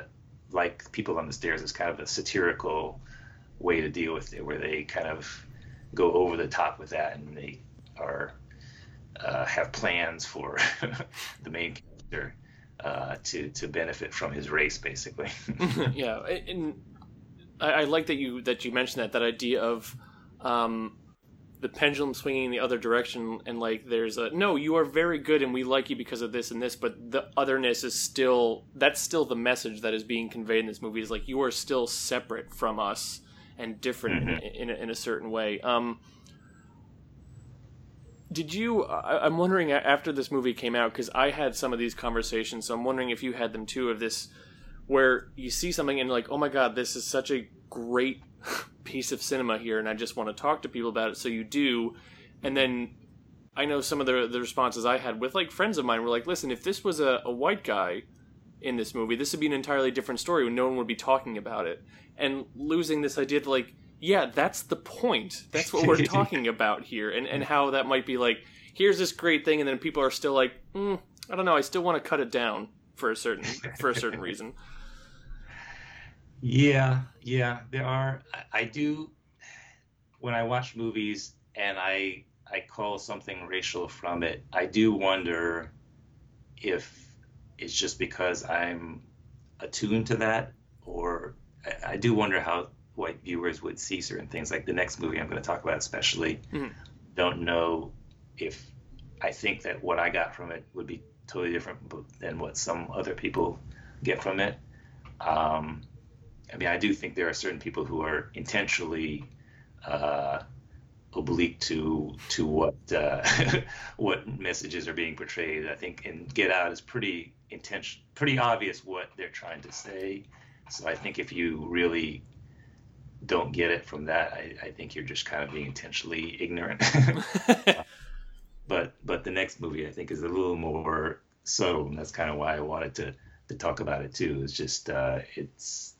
like people on the stairs is kind of a satirical way to deal with it where they kind of go over the top with that and they are uh, have plans for the main character uh, to to benefit from his race basically. Yeah and I, I, like that you that you mentioned that that idea of um, the pendulum swinging in the other direction and like there's a no you are very good and we like you because of this and this but the otherness is still that's still the message that is being conveyed in this movie is like you are still separate from us and different mm-hmm. in, in, a, in, a, certain way um, did you I, i'm wondering after this movie came out because i had some of these conversations so i'm wondering if you had them too of this where you see something and like, oh my god, this is such a great piece of cinema here, and I just want to talk to people about it. So you do, and then I know some of the the responses I had with like friends of mine were like, listen, if this was a, a white guy in this movie, this would be an entirely different story. When no one would be talking about it, and losing this idea that like, yeah, that's the point. That's what we're talking about here, and and how that might be like, here's this great thing, and then people are still like, mm, I don't know, I still want to cut it down for a certain for a certain reason. Yeah, yeah, there are. I, I do when I watch movies and I I call something racial from it. I do wonder if it's just because I'm attuned to that, or I, I do wonder how white viewers would see certain things. Like the next movie I'm going to talk about, especially, mm-hmm. don't know if I think that what I got from it would be totally different than what some other people get from it. Um, I mean, I do think there are certain people who are intentionally uh, oblique to to what uh, what messages are being portrayed. I think in Get Out is pretty intention, pretty obvious what they're trying to say. So I think if you really don't get it from that, I, I think you're just kind of being intentionally ignorant. but but the next movie I think is a little more subtle, and that's kind of why I wanted to to talk about it too. It's just uh, it's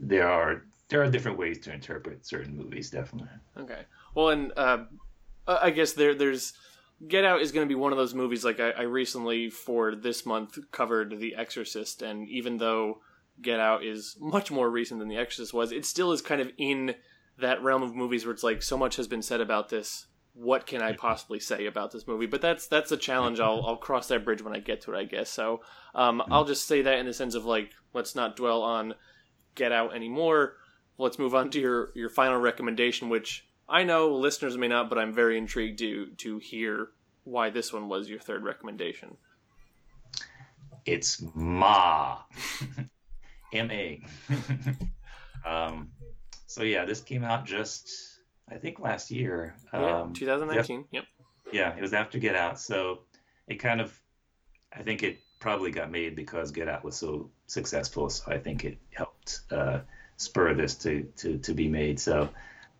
there are there are different ways to interpret certain movies, definitely. Okay. Well, and uh, I guess there there's Get Out is going to be one of those movies. Like I, I recently for this month covered The Exorcist, and even though Get Out is much more recent than The Exorcist was, it still is kind of in that realm of movies where it's like so much has been said about this. What can I possibly say about this movie? But that's that's a challenge. I'll I'll cross that bridge when I get to it, I guess. So um, I'll just say that in the sense of like let's not dwell on Get Out anymore. Let's move on to your your final recommendation, which I know listeners may not, but I'm very intrigued to to hear why this one was your third recommendation. It's Ma, M A. um, so yeah, this came out just I think last year. Yeah, um, 2019. Yep. Yeah, it was after Get Out, so it kind of I think it probably got made because Get Out was so successful. So I think it helped uh, spur this to, to, to be made. So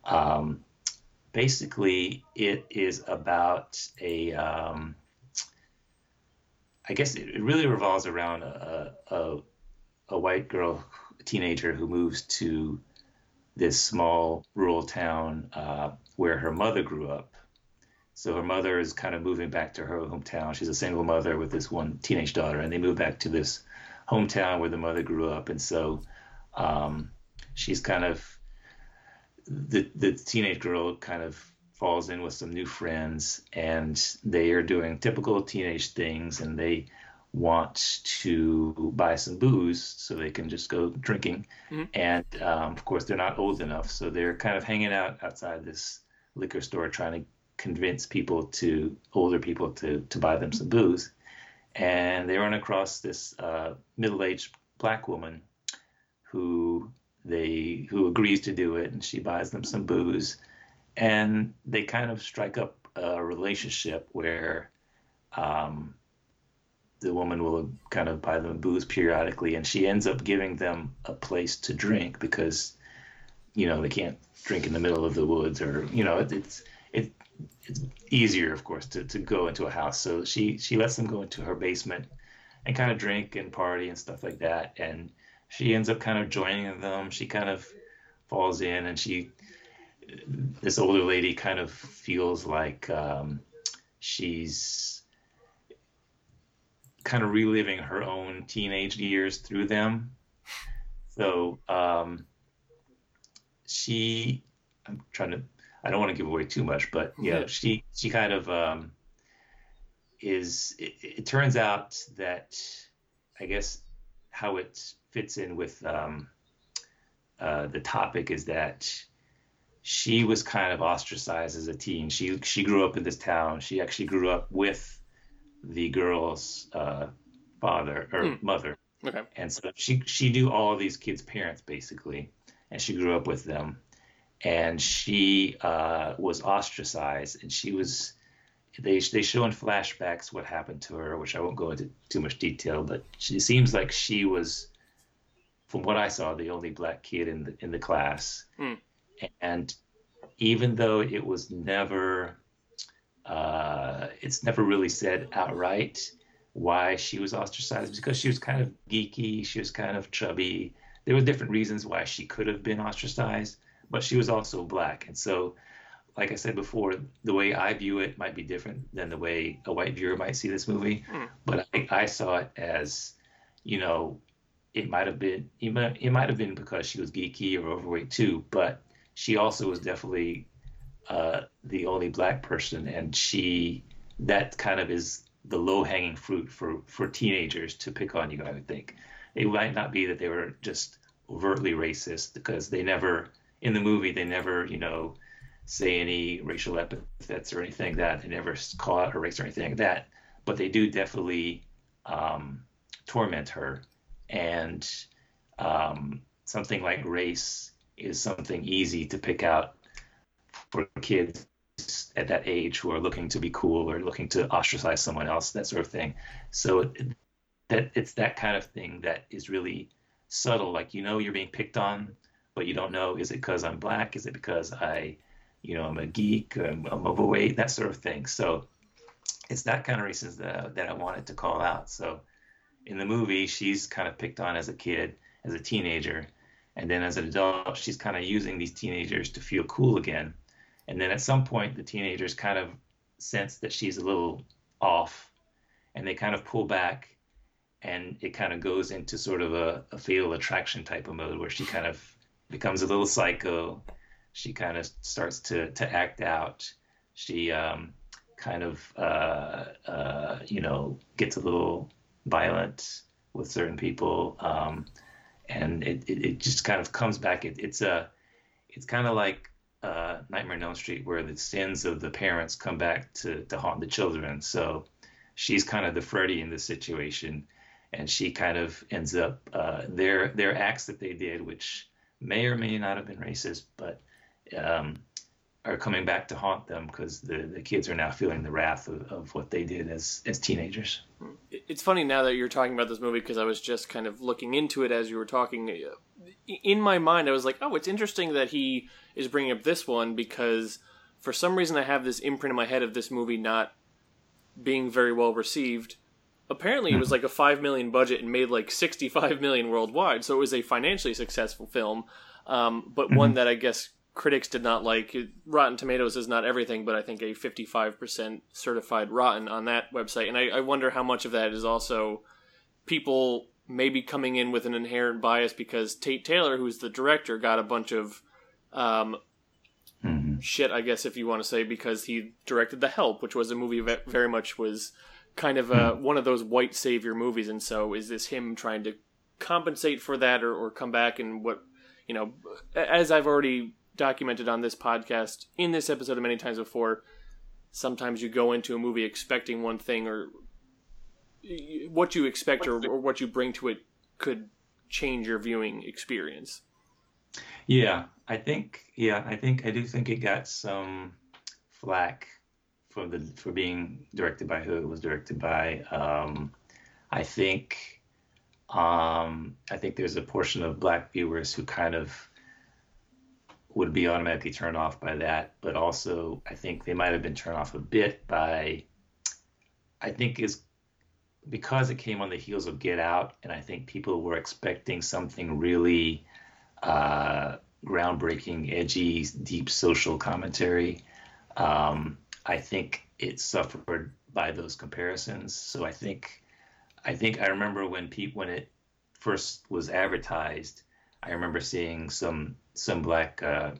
um, basically, it is about a, um, I guess it, really revolves around a, a, a white girl, a teenager who moves to this small rural town uh, where her mother grew up so her mother is kind of moving back to her hometown. She's a single mother with this one teenage daughter, and they move back to this hometown where the mother grew up. And so um, she's kind of the the teenage girl kind of falls in with some new friends, and they are doing typical teenage things, and they want to buy some booze so they can just go drinking. Mm-hmm. And um, of course, they're not old enough, so they're kind of hanging out outside this liquor store trying to convince people to older people to to buy them some booze. And they run across this uh, middle-aged black woman who they who agrees to do it, and she buys them some booze, and they kind of strike up a relationship where um, the woman will kind of buy them booze periodically, and she ends up giving them a place to drink because you know they can't drink in the middle of the woods or you know it, it's it, it's easier of course to, to go into a house. So she she lets them go into her basement and kind of drink and party and stuff like that. And she ends up kind of joining them. She kind of falls in and she this older lady kind of feels like um, she's kind of reliving her own teenage years through them. So um, she I'm trying to I don't want to give away too much, but yeah, yeah. she she kind of um, is. It, it, turns out that I guess how it fits in with um, uh, the topic is that she was kind of ostracized as a teen. She she grew up in this town. She actually grew up with the girl's uh, father or hmm. mother. Okay. And so she she knew all of these kids' parents basically, and she grew up with them and she uh, was ostracized, and she was. They they show in flashbacks what happened to her, which I won't go into too much detail, but she seems like she was, from what I saw, the only black kid in the in the class, mm. and even though it was never, uh, it's never really said outright why she was ostracized because she was kind of geeky, she was kind of chubby. There were different reasons why she could have been ostracized, but she was also black. And so, like I said before, the way I view it might be different than the way a white viewer might see this movie. Mm. But I, I, saw it as, you know, it might have been it might, it might have been because she was geeky or overweight too, but she also was definitely uh, the only black person, and she that kind of is the low hanging fruit for for teenagers to pick on you. I would think it might not be that they were just overtly racist because they never in the movie they never you know say any racial epithets or anything like that. They never call out her race or anything like that. But they do definitely um, torment her. And um, something like race is something easy to pick out for kids at that age who are looking to be cool or looking to ostracize someone else that sort of thing. So it, that it's that kind of thing that is really subtle. Like you know you're being picked on but you don't know is it because I'm black? Is it because I, you know, I'm a geek, I'm, I'm overweight, that sort of thing. So it's that kind of reasons that, that I wanted to call out. So in the movie, she's kind of picked on as a kid, as a teenager, and then as an adult, she's kind of using these teenagers to feel cool again. And then at some point, the teenagers kind of sense that she's a little off, and they kind of pull back, and it kind of goes into sort of a, a fatal attraction type of mode where she kind of becomes a little psycho. She kind of starts to to act out. She um, kind of uh, uh, you know gets a little violent with certain people, um, and it, it, it just kind of comes back. It, it's a it's kind of like uh, Nightmare on Elm Street, where the sins of the parents come back to to haunt the children. So she's kind of the Freddy in this situation, and she kind of ends up uh, their their acts that they did, which may or may not have been racist, but um, are coming back to haunt them because the, the kids are now feeling the wrath of, of what they did as, as teenagers. It's funny now that you're talking about this movie because I was just kind of looking into it as you were talking. In my mind, I was like, oh, it's interesting that he is bringing up this one because for some reason I have this imprint in my head of this movie not being very well received apparently it was like a 5 million budget and made like 65 million worldwide so it was a financially successful film um, but one mm-hmm. that i guess critics did not like rotten tomatoes is not everything but i think a 55% certified rotten on that website and I, I wonder how much of that is also people maybe coming in with an inherent bias because tate taylor who's the director got a bunch of um, mm-hmm. shit i guess if you want to say because he directed the help which was a movie that very much was kind of a, one of those white savior movies, and so is this him trying to compensate for that or, or come back and what you know? As I've already documented on this podcast in this episode many times before, sometimes you go into a movie expecting one thing or what you expect or, or what you bring to it could change your viewing experience. Yeah, I think yeah, I think I do think it got some flack for the for being directed by who it was directed by. Um, I think um, I think there's a portion of black viewers who kind of would be automatically turned off by that, but also I think they might have been turned off a bit by I think is because it came on the heels of Get Out, and I think people were expecting something really uh, groundbreaking, edgy, deep social commentary. Um, I think it suffered by those comparisons. So I think, I think I remember when people when it first was advertised, I remember seeing some some black uh,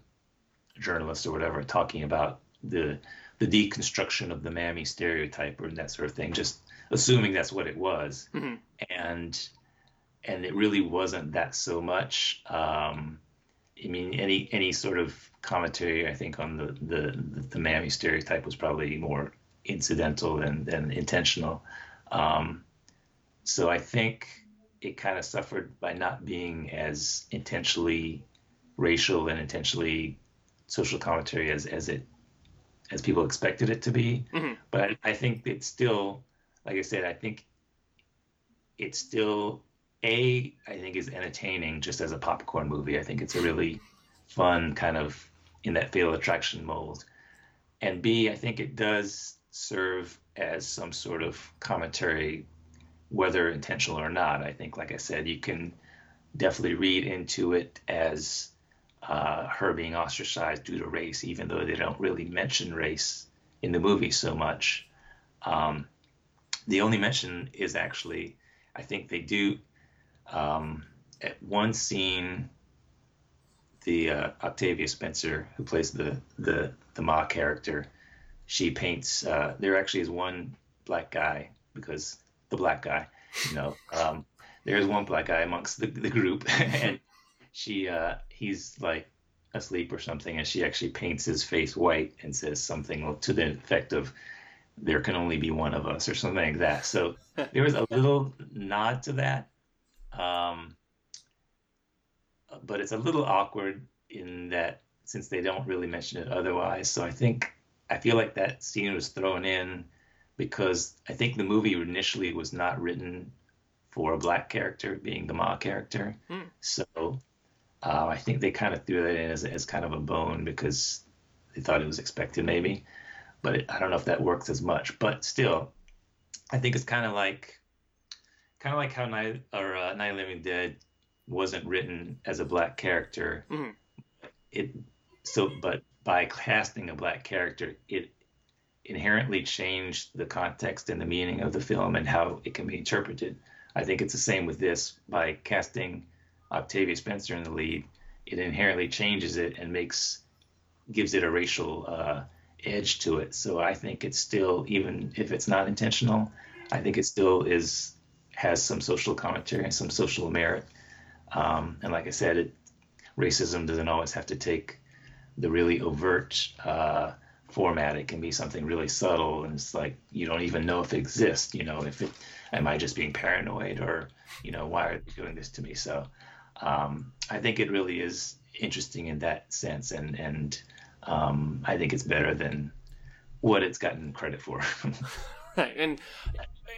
journalists or whatever talking about the the deconstruction of the mammy stereotype or that sort of thing, just assuming that's what it was, mm-hmm. and and it really wasn't that so much. Um, I mean, any any sort of commentary, I think, on the the the mammy stereotype was probably more incidental than than intentional. Um, so I think it kind of suffered by not being as intentionally racial and intentionally social commentary as as it as people expected it to be. Mm-hmm. But I, I think it's still, like I said, I think it's still a I think is entertaining just as a popcorn movie. I think it's a really fun kind of in that fatal attraction mold. And B, I think it does serve as some sort of commentary, whether intentional or not. I think, like I said, you can definitely read into it as uh, her being ostracized due to race, even though they don't really mention race in the movie so much. Um, the only mention is actually, I think they do um, at one scene, the uh, Octavia Spencer, who plays the the the Ma character, she paints. Uh, there actually is one black guy because the black guy, you know, um, there is one black guy amongst the, the group, and she uh, he's like asleep or something, and she actually paints his face white and says something to the effect of there can only be one of us or something like that. So there was a little nod to that um, but it's a little awkward in that since they don't really mention it otherwise. So I think I feel like that scene was thrown in because I think the movie initially was not written for a black character being the Ma character. Hmm. So uh, I think they kind of threw that in as, as kind of a bone because they thought it was expected maybe. But it, I don't know if that works as much. But still, I think it's kind of like kind of like how Night or uh, Night Living Dead wasn't written as a black character. Mm-hmm. It so, but by casting a black character, it inherently changed the context and the meaning of the film and how it can be interpreted. I think it's the same with this. By casting Octavia Spencer in the lead, it inherently changes it and makes gives it a racial uh, edge to it. So I think it's still, even if it's not intentional, I think it still is has some social commentary and some social merit. Um, and like I said, it, racism doesn't always have to take the really overt uh, format. It can be something really subtle, and it's like you don't even know if it exists. You know, if it am I just being paranoid, or you know, why are they doing this to me? So um, I think it really is interesting in that sense, and and um, I think it's better than what it's gotten credit for. right, and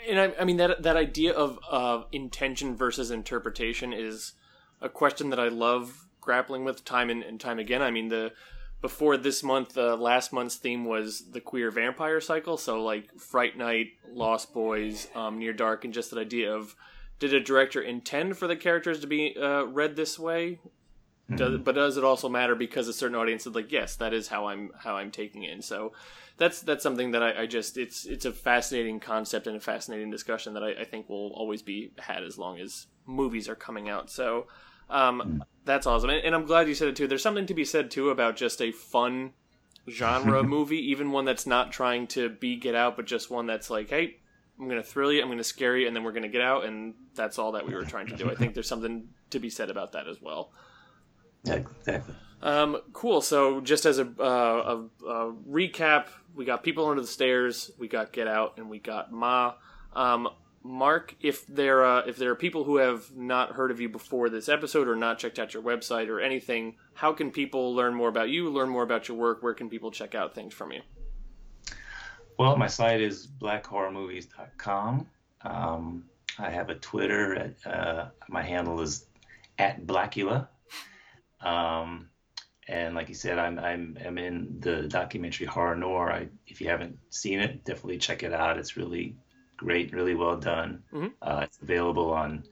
and I, I, mean that that idea of uh, intention versus interpretation is a question that I love grappling with time and, and time again. I mean the before this month, uh, last month's theme was the queer vampire cycle. So like Fright Night, Lost Boys, um, Near Dark, and just that idea of did a director intend for the characters to be uh, read this way? Mm-hmm. Does, but does it also matter because a certain audience is like, yes, that is how I'm how I'm taking it. And so that's that's something that I, I, just it's it's a fascinating concept and a fascinating discussion that I, I, think will always be had as long as movies are coming out. So um, mm. that's awesome, and, and, I'm glad you said it too. There's something to be said too about just a fun genre movie, even one that's not trying to be Get Out, but just one that's like, hey, I'm going to thrill you, I'm going to scare you, and then we're going to get out, and that's all that we were trying to do. I think there's something to be said about that as well. Yeah, exactly. Um, cool. So, just as a, uh, a, a, recap, we got People Under the Stairs, we got Get Out, and we got Ma. Um, Mark, if there uh, if there are people who have not heard of you before this episode or not checked out your website or anything, how can people learn more about you, learn more about your work? Where can people check out things from you? Well, my site is blackhorrormovies.com. Um, I have a Twitter. At, uh, my handle is at Blackula. Um, and like you said, I'm I'm I'm in the documentary Horror Noir. I, if you haven't seen it, definitely check it out. It's really great, really well done. Mhm. Uh, it's available on.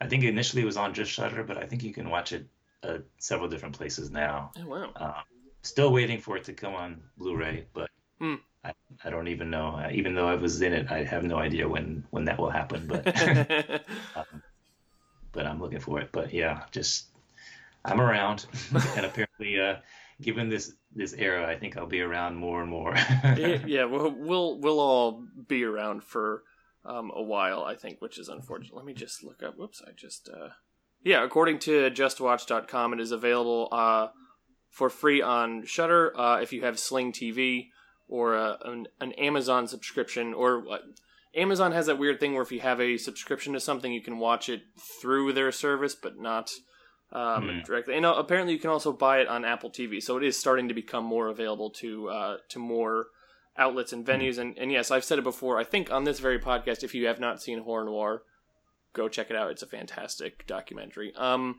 I think initially it was on just Shudder, but I think you can watch it uh, several different places now. Oh, wow. Um, still waiting for it to come on Blu-ray, but Hmm. I, I don't even know. Even though I was in it, I have no idea when when that will happen. But um, but I'm looking for it. But yeah, just I'm around, and apparently, uh, given this this era, I think I'll be around more and more. yeah, yeah, we'll, we'll we'll all be around for um, a while, I think, which is unfortunate. Let me just look up. Whoops, I just uh, yeah. According to JustWatch.com, it is available uh, for free on Shudder uh, if you have Sling TV or uh, an, an Amazon subscription. Or uh, Amazon has that weird thing where if you have a subscription to something, you can watch it through their service, but not um, Hmm. directly. And uh, apparently, you can also buy it on Apple TV. So it is starting to become more available to uh, to more outlets and venues. And, and yes, I've said it before. I think on this very podcast, if you have not seen Horror Noir, go check it out. It's a fantastic documentary. Um,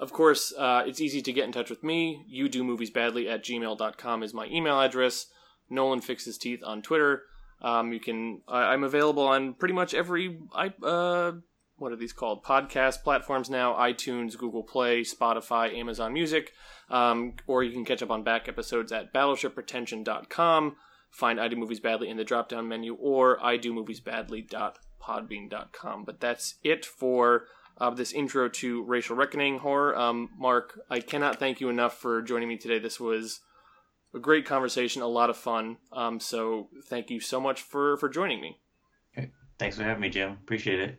of course, uh, it's easy to get in touch with me. You do movies badly at gmail.com is my email address. Nolan fixes teeth on Twitter. Um, you can. I, I'm available on pretty much every. I uh, what are these called? Podcast platforms now: iTunes, Google Play, Spotify, Amazon Music. Um, or you can catch up on back episodes at battleshippretension.com. Find I Do Movies Badly in the drop down menu or I Do Movies Badly.podbean.com. But that's it for uh, this intro to Racial Reckoning horror. Um, Mark, I cannot thank you enough for joining me today. This was a great conversation, a lot of fun. Um, so thank you so much for, for joining me. Thanks for having me, Jim. Appreciate it.